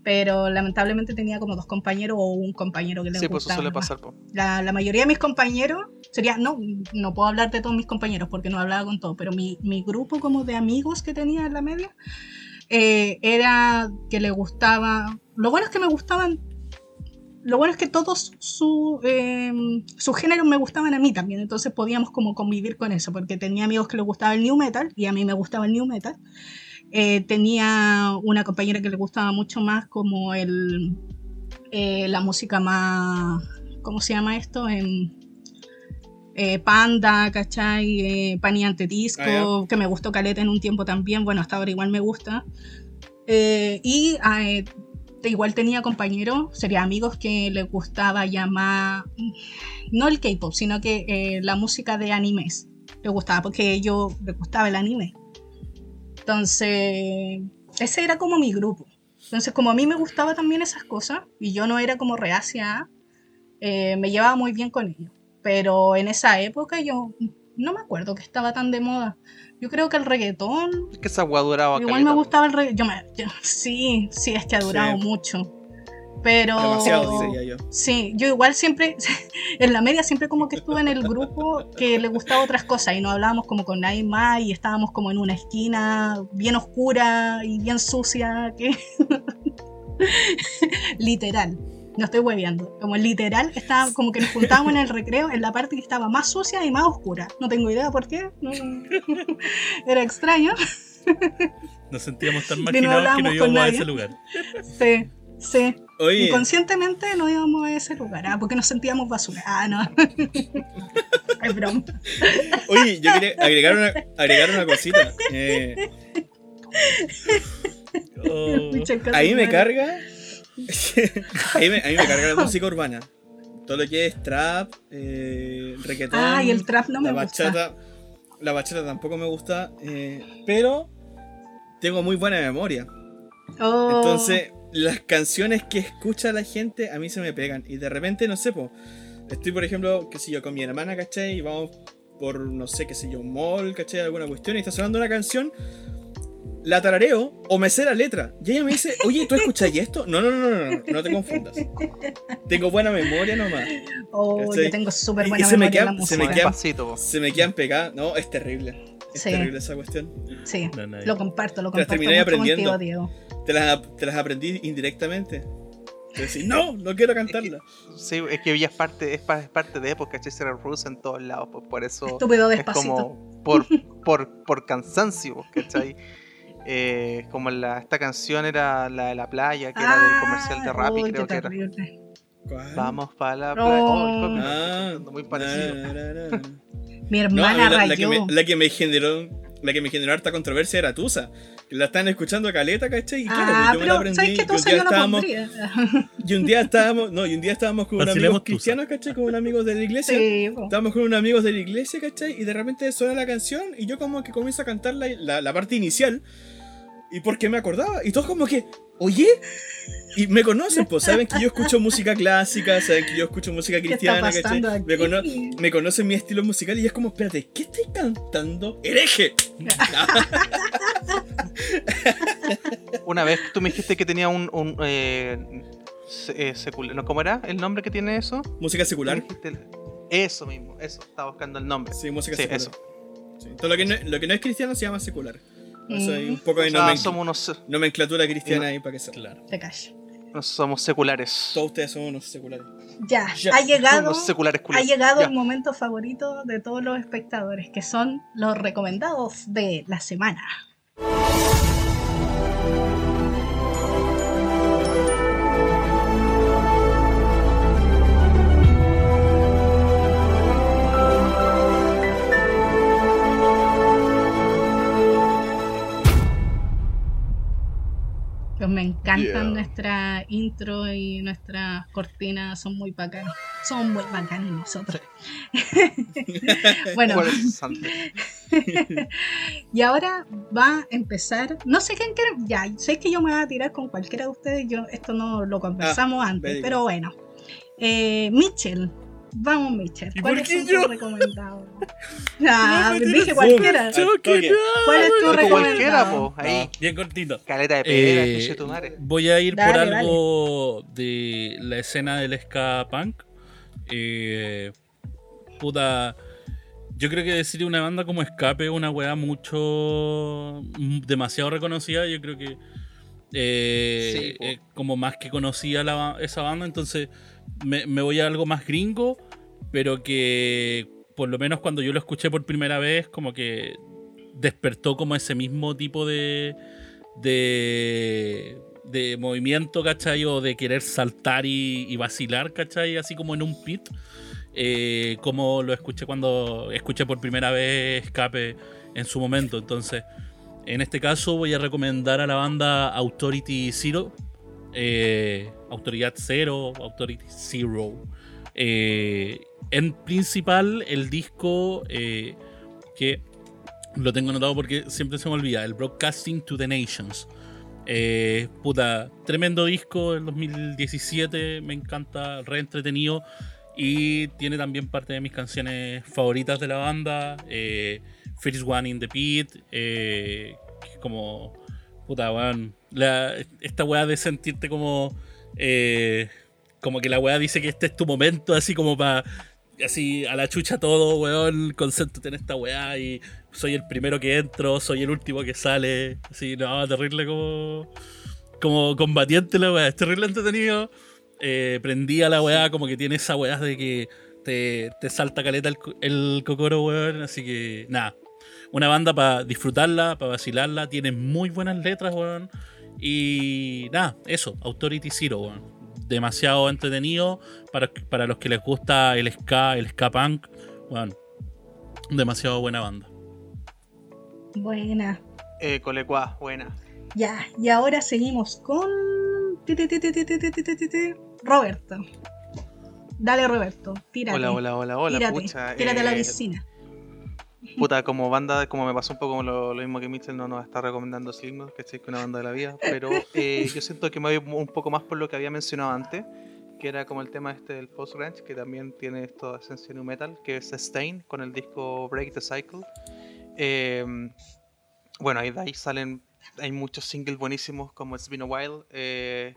Pero lamentablemente tenía como dos compañeros o un compañero que le Sí, pues eso suele pasar. po. La, la mayoría de mis compañeros, sería, no, no puedo hablar de todos mis compañeros porque no hablaba con todos, pero mi, mi grupo como de amigos que tenía en la media, eh, era que le gustaba, lo bueno es que me gustaban, lo bueno es que todos su, eh, sus géneros me gustaban a mí también, entonces podíamos como convivir con eso, porque tenía amigos que les gustaba el new metal y a mí me gustaba el new metal. Eh, tenía una compañera que le gustaba mucho más como el, eh, la música más, ¿cómo se llama esto? En, eh, Panda, ¿cachai? Eh, Pani ante Disco, Ah, que me gustó Caleta en un tiempo también, bueno, hasta ahora igual me gusta. Y eh, igual tenía compañeros, sería amigos que les gustaba más, no el K-pop, sino que la música de animes. Les gustaba porque ellos les gustaba el anime. Entonces, ese era como mi grupo. Entonces, como a mí me gustaba también esas cosas y yo no era como reacia, eh, me llevaba muy bien con ellos. Pero en esa época yo no me acuerdo que estaba tan de moda. Yo creo que el reggaetón Es que esa weá duraba Igual caleta, me gustaba el reggaetón. Sí, sí, es que ha durado Sí. mucho. Pero. Demasiado, diría yo. Sí, yo igual siempre, (laughs) en la media siempre como que estuve en el grupo que le gustaba otras cosas y no hablábamos como con nadie más y estábamos como en una esquina bien oscura y bien sucia, que (laughs) literal, no estoy hueveando, como literal, estaba como que nos juntábamos en el recreo en la parte que estaba más sucia y más oscura. No tengo idea por qué, no- (laughs) era extraño. Nos sentíamos tan no marginados que no íbamos a ese lugar. Sí, sí. Oye, Inconscientemente no íbamos a ese lugar, ah, porque nos sentíamos basura. Ah, no. (laughs) es broma. oye, yo quería agregar una, agregar una cosita. Eh, Oh, ahí me carga. (laughs) ahí me, a mí me carga la música urbana. Todo lo que es trap, eh, reggaetón. Ay, el trap no me la gusta. bachata. La bachata tampoco me gusta. eh, pero tengo muy buena memoria. Oh, Entonces, las canciones que escucha la gente a mí se me pegan. Y de repente, no sé, po, estoy, por ejemplo, qué sé yo, con mi hermana, ¿cachai? Y vamos por, no sé, qué sé yo, un mall, ¿cachai? Alguna cuestión y está sonando una canción. La tarareo o me sé la letra. Y ella me dice, oye, ¿tú escuchas esto? No, no, no, no, no, no te confundas. Tengo buena memoria nomás. oh, ¿cachai? yo tengo súper buena y se me memoria se me. Se me quedan pegadas. No, es terrible. Es Sí. terrible esa cuestión. Sí, No, lo comparto, lo Te las comparto terminé mucho aprendiendo. contigo, Diego. Te las, te las aprendí indirectamente. Te decís, no, no quiero cantarla. Sí, es que ya es parte, es, es parte de época. Se reproduce en todos lados, pues por eso Estúpido es despacito. como por, por, por cansancio, pues, ¿cachai? (laughs) Eh, como la, esta canción era la de la playa, que era del comercial de Rappi, Ah, uy, creo que era. ¿Cuál? Vamos para la No. playa. Oh, me Ah, muy parecido. na, na, na, na. Mi No, hermana mí la, la que rayó. me, la que me generó la que me generó harta controversia era Tusa. Que la están escuchando a caleta, ¿cachai? Y claro, ah, yo me la pero aprendí. ¿sabes qué y un día yo no estábamos, pondría? y un día estábamos, no, y un día estábamos con unos amigos Tusa. cristianos, ¿cachai? Con unos amigos de la iglesia. Sí. Estábamos con unos amigos de la iglesia, ¿cachai? Y de repente suena la canción y yo como que comienzo a cantar la, la, la parte inicial. Y porque me acordaba. Y todos como que, oye. Y me conocen, pues saben que yo escucho música clásica, saben que yo escucho música ¿Qué está cristiana, Me, cono- me conocen mi estilo musical y es como, espérate, ¿qué estoy cantando? ¡Hereje! (laughs) Una vez tú me dijiste que tenía un. un eh, se- eh, secul- ¿no? ¿Cómo era el nombre que tiene eso? Música secular. me dijiste- Eso mismo, eso, estaba buscando el nombre. Sí, música Sí, secular. eso. Sí. Todo lo que, no, lo que no es cristiano se llama secular. Eso hay un poco de O sea, nomen- somos unos, nomenclatura cristiana ahí para que sepan. Claro. Te callo. No somos seculares. Todos ustedes son unos seculares. Ya, Ya, ha llegado, Somos seculares ha llegado Ya. el momento favorito de todos los espectadores, que son los recomendados de la semana. Pues me encantan Yeah. nuestra intro y nuestras cortinas, son muy bacanas. Son muy bacanas nosotros. (laughs) (laughs) bueno, (laughs) y ahora va a empezar. No sé quién quiere. Ya, sé que yo me voy a tirar con cualquiera de ustedes. Yo, esto no lo conversamos antes, pero bueno. Eh, Mitchell. Vamos, Mitchell. ¿Y ¿Cuál por es qué tu yo? recomendado? (laughs) (laughs) Ah, No me dije cualquiera. Al toque. ¿Cuál es tu recomendado? cualquiera, po. Ahí. No. Bien cortito. Caleta de pera, Eh, tu madre. voy a ir Dale, por algo de la escena del ska punk. Eh, puta. Yo creo que decir una banda como Escape es una weá mucho. mm, demasiado reconocida. Yo creo que. eh, Sí, como más que conocía la esa banda. Entonces me, voy a algo más gringo. Pero que por lo menos cuando yo lo escuché por primera vez, como que despertó como ese mismo tipo de. de. de movimiento, ¿cachai? O de querer saltar y, y vacilar, ¿cachai? Así como en un pit. eh, como lo escuché cuando escuché por primera vez Escape en su momento. Entonces, en este caso voy a recomendar a la banda Authority Zero, eh, Autoridad Cero, Authority Zero. Eh, en principal, el disco eh, que lo tengo anotado porque siempre se me olvida, el Broadcasting to the Nations. Puta, tremendo disco del 2017, me encanta, re entretenido y tiene también parte de mis canciones favoritas de la banda. First One in the Pit, como, puta, weón, la- esta weá de sentirte como, eh, como que la weá dice que este es tu momento, así como para, así a la chucha todo, weón, concéntrate en esta weá y soy el primero que entro, soy el último que sale, así, no, terrible como, como combatiente la weá, es terrible entretenido. Eh, prendí a la weá, como que tiene esa weá de que te, te salta caleta el, el cocoro, weón, así que nada. Una banda para disfrutarla, para vacilarla, tiene muy buenas letras, weón. Y nada, eso, Authority Zero, bueno. demasiado entretenido para, para, los que les gusta el ska, el ska punk, bueno, demasiado buena banda. Buena. Eh, buena. Ya, y ahora seguimos con Roberto. Dale, Roberto, tírate. Hola, hola, hola, hola. Tírate, pucha, tírate eh, a la piscina. Puta, como banda, como me pasó un poco lo, lo mismo que Mitchell, no nos está recomendando Slipknot, que es una banda de la vida, pero (laughs) eh, yo siento que me voy un poco más por lo que había mencionado antes, que era como el tema este del post-grunge, que también tiene esto de esencia nu metal, que es Stain, con el disco Break the Cycle. Eh, bueno, ahí de ahí salen, hay muchos singles buenísimos, como It's Been a While, eh,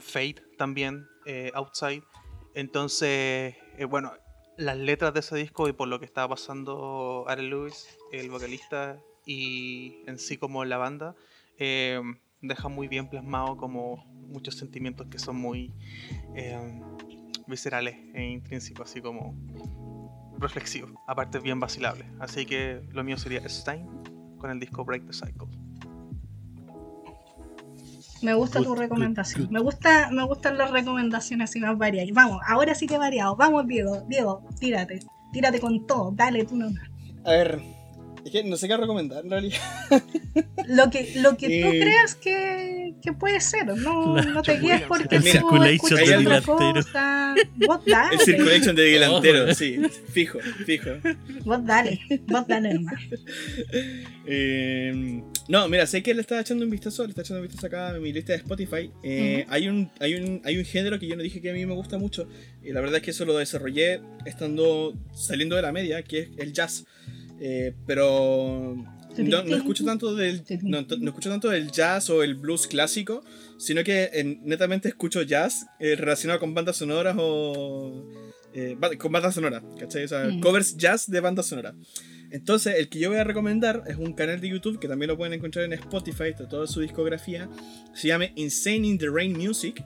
Fate también, eh, Outside. Entonces, eh, bueno, las letras de ese disco y por lo que estaba pasando Aaron Lewis, el vocalista, y en sí como la banda, eh, deja muy bien plasmado como muchos sentimientos que son muy eh, viscerales e intrínsecos, así como reflexivos, aparte bien vacilables. Así que lo mío sería Stein con el disco Break the Cycle. Me gusta Good, tu good, recomendación. good. Me gusta, me gustan las recomendaciones así más variadas. Vamos, ahora sí que variado. Vamos, Diego, Diego, tírate. Tírate con todo. Dale tú nomás. A ver, es que no sé qué recomendar en realidad. Lo que, lo que tú Eh. creas que, que puede ser. No, (laughs) La- no te guíes porque El tú circulation escuchas de delantero. cosa. Vos dale. El circulation de delantero, sí, fijo, fijo. Vos dale. Vos dale nomás. Eh, no, mira, sé que le estaba echando un vistazo, le estaba echando un vistazo acá a mi lista de Spotify. Eh, hay, un, hay, un, hay un género que yo no dije que a mí me gusta mucho, y la verdad es que eso lo desarrollé estando saliendo de la media, que es el jazz. Eh, pero no, no escucho tanto del no, no escucho tanto del jazz o el blues clásico, sino que eh, netamente escucho jazz eh, relacionado con bandas sonoras o con bandas sonoras, ¿cachai? O sea, Mm. covers jazz de bandas sonoras. Entonces, el que yo voy a recomendar es un canal de YouTube que también lo pueden encontrar en Spotify, está toda su discografía. Se llama Insane in the Rain Music.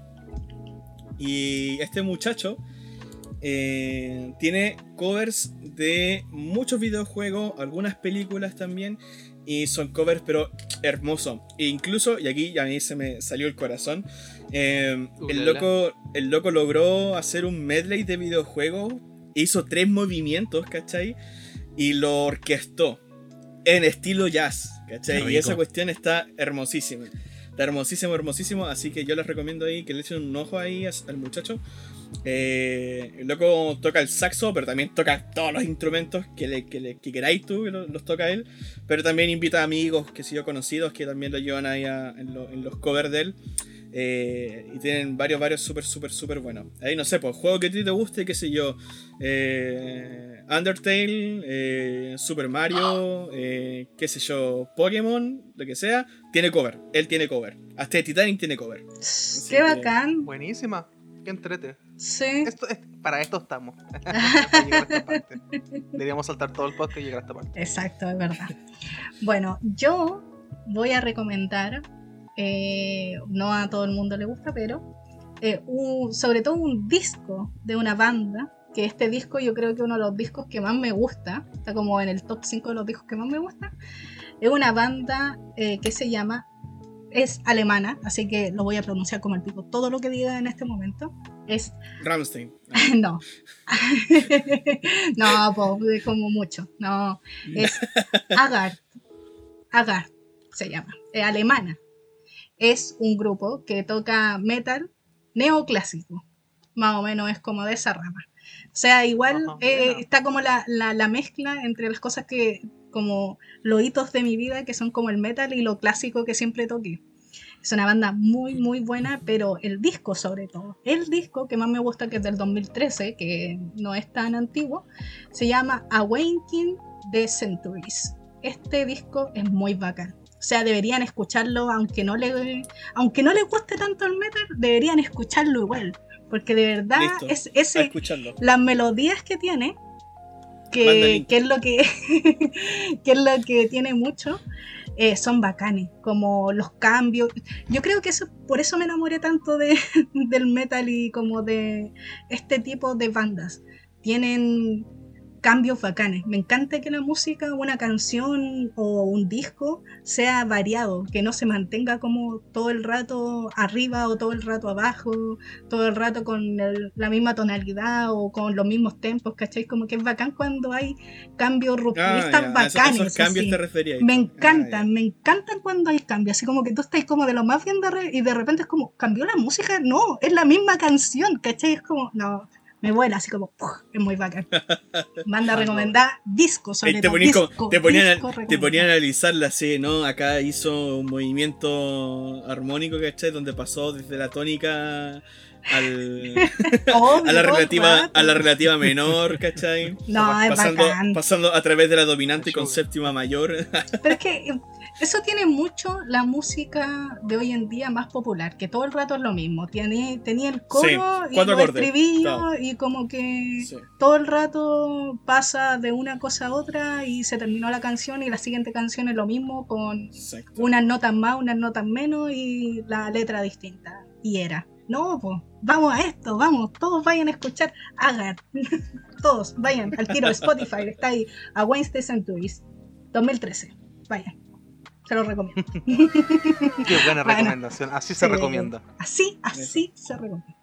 Y este muchacho eh, tiene covers de muchos videojuegos, algunas películas también. Y son covers, pero hermosos. E incluso, y aquí a mí se me salió el corazón. eh, el, Ulala. loco, el loco logró hacer un medley de videojuegos. Hizo tres movimientos, ¿cachai? Y lo orquestó en estilo jazz, ¿cachai? Y esa cuestión está hermosísima. Está hermosísimo, hermosísimo. Así que yo les recomiendo ahí que le echen un ojo ahí al muchacho. Eh, el loco toca el saxo, pero también toca todos los instrumentos que, le, que, le- que queráis tú, que lo- los toca él. Pero también invita a amigos que sido conocidos que también lo llevan ahí a- en, lo- en los covers de él. Eh, y tienen varios, varios súper, súper, súper buenos. Ahí no sé, pues juego que a ti te guste, qué sé yo. Eh, Undertale, eh, Super Mario, eh, qué sé yo, Pokémon, lo que sea, tiene cover. Él tiene cover. Hasta Titanic tiene cover. Qué que- bacán. Buenísima, qué entrete. Sí. Esto es- para esto estamos. (laughs) para llegar a esta parte. Deberíamos saltar todo el podcast y llegar a esta parte. Exacto, es verdad. Bueno, yo voy a recomendar, eh, no a todo el mundo le gusta, pero eh, un- sobre todo un disco de una banda, que este disco yo creo que uno de los discos que más me gusta, está como en el top 5 de los discos que más me gusta, es una banda eh, que se llama es alemana, así que lo voy a pronunciar como el pico. Todo lo que diga en este momento es Ramstein. (laughs) no. (laughs) no, pues, como mucho. No, es (laughs) Agar. Agar se llama. Es alemana. Es un grupo que toca metal neoclásico. Más o menos es como de esa rama. O sea, igual Ajá, eh, está como la, la- la mezcla entre las cosas que, como los hitos de mi vida, que son como el metal y lo clásico que siempre toqué. Es una banda muy, muy buena, pero el disco sobre todo. El disco que más me gusta, que es del 2013, que no es tan antiguo, se llama Awakening the Centuries. Este disco es muy bacán. O sea, deberían escucharlo, aunque no le, aunque no les guste tanto el metal, deberían escucharlo igual. Porque de verdad Listo. es ese, las melodías que tiene, que, que es lo que, (laughs) que es lo que tiene mucho, eh, son bacanes, como los cambios. Yo creo que eso, por eso me enamoré tanto de, (laughs) del metal y como de este tipo de bandas. Tienen cambios bacanes. Me encanta que la música, una canción o un disco sea variado, que no se mantenga como todo el rato arriba o todo el rato abajo, todo el rato con el- la misma tonalidad o con los mismos tempos, ¿cachai? Como que es bacán cuando hay cambios Ah, rupturistas ya, a esos- bacanes. esos cambios te referías. Me Ah, encantan, me encantan cuando hay cambios, así como que tú estás como de lo más bien de y de repente es como, ¿cambió la música? No, es la misma canción, ¿cachai? Es como, no, me vuela así como, es muy bacán. (laughs) Banda recomendada, disco sobre Ahí te ponían, disco, te ponían, a- te ponían a analizarla así, ¿no? Acá hizo un movimiento armónico, ¿cachai? Donde pasó desde la tónica al, Obvio, (laughs) (laughs) a, la relativa, a la relativa menor, ¿cachai? No, es Pasando, bacán. pasando a través de la dominante con séptima mayor. Pero es que eso tiene mucho la música de hoy en día más popular, que todo el rato es lo mismo. Tiene, tenía el coro Sí, y los acordes, estribillos claro. y como que Sí. todo el rato pasa de una cosa a otra y se terminó la canción y la siguiente canción es lo mismo con Exacto. unas notas más, unas notas menos y la letra distinta. Y era, no, pues, vamos a esto, vamos, todos vayan a escuchar, hagan, (laughs) todos vayan al tiro de Spotify, está ahí, a Wednesday Centuries, 2013, vayan, se lo recomiendo. (laughs) Qué buena Bueno. recomendación. Así se Sí. recomienda. Así, así se recomienda.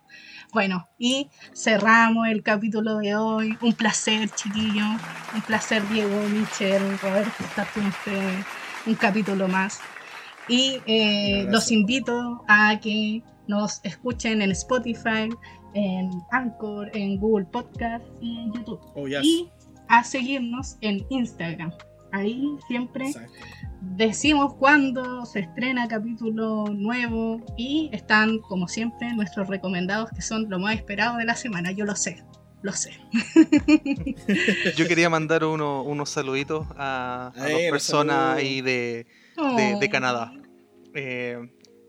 Bueno, y cerramos el capítulo de hoy. Un placer, chiquillo. Un placer, Diego, Michelle, Roberto, estar con ustedes un capítulo más. Y eh, los invito a que nos escuchen en Spotify, en Anchor, en Google Podcast y en YouTube. Oh, yes. Y a seguirnos en Instagram. Ahí siempre Exacto. decimos cuándo se estrena capítulo nuevo y están, como siempre, nuestros recomendados que son lo más esperado de la semana. Yo lo sé, lo sé. (laughs) Yo quería mandar uno- unos saluditos a, a Eh, dos los personas ahí de, de, de Canadá. Eh,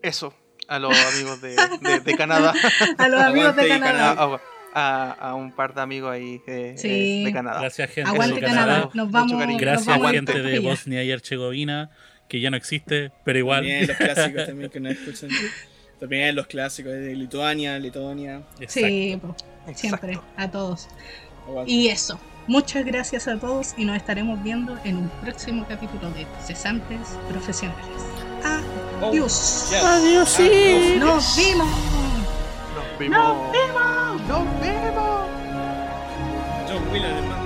eso, a los amigos de, de- de Canadá. (laughs) A los amigos de Aguante y a, Canadá. A- a un par de amigos ahí eh, Sí. eh, de Canadá. Gracias, gente Aguante de Canadá. Canadá. Nos vamos, cariño. nos Gracias, vamos gente de. Bosnia y Herzegovina, que ya no existe, pero igual. También los clásicos (laughs) también que nos escuchan. También los clásicos de Lituania, Letonia. Sí, Exacto. siempre, a todos. Aguante. Y eso. Muchas gracias a todos y nos estaremos viendo en un próximo capítulo de Cesantes Profesionales. Oh, Adiós. yes. Adiós, sí. Nos vimos. Nos vemos. Nos vemos. Nos vemos. John Whelan, hermano.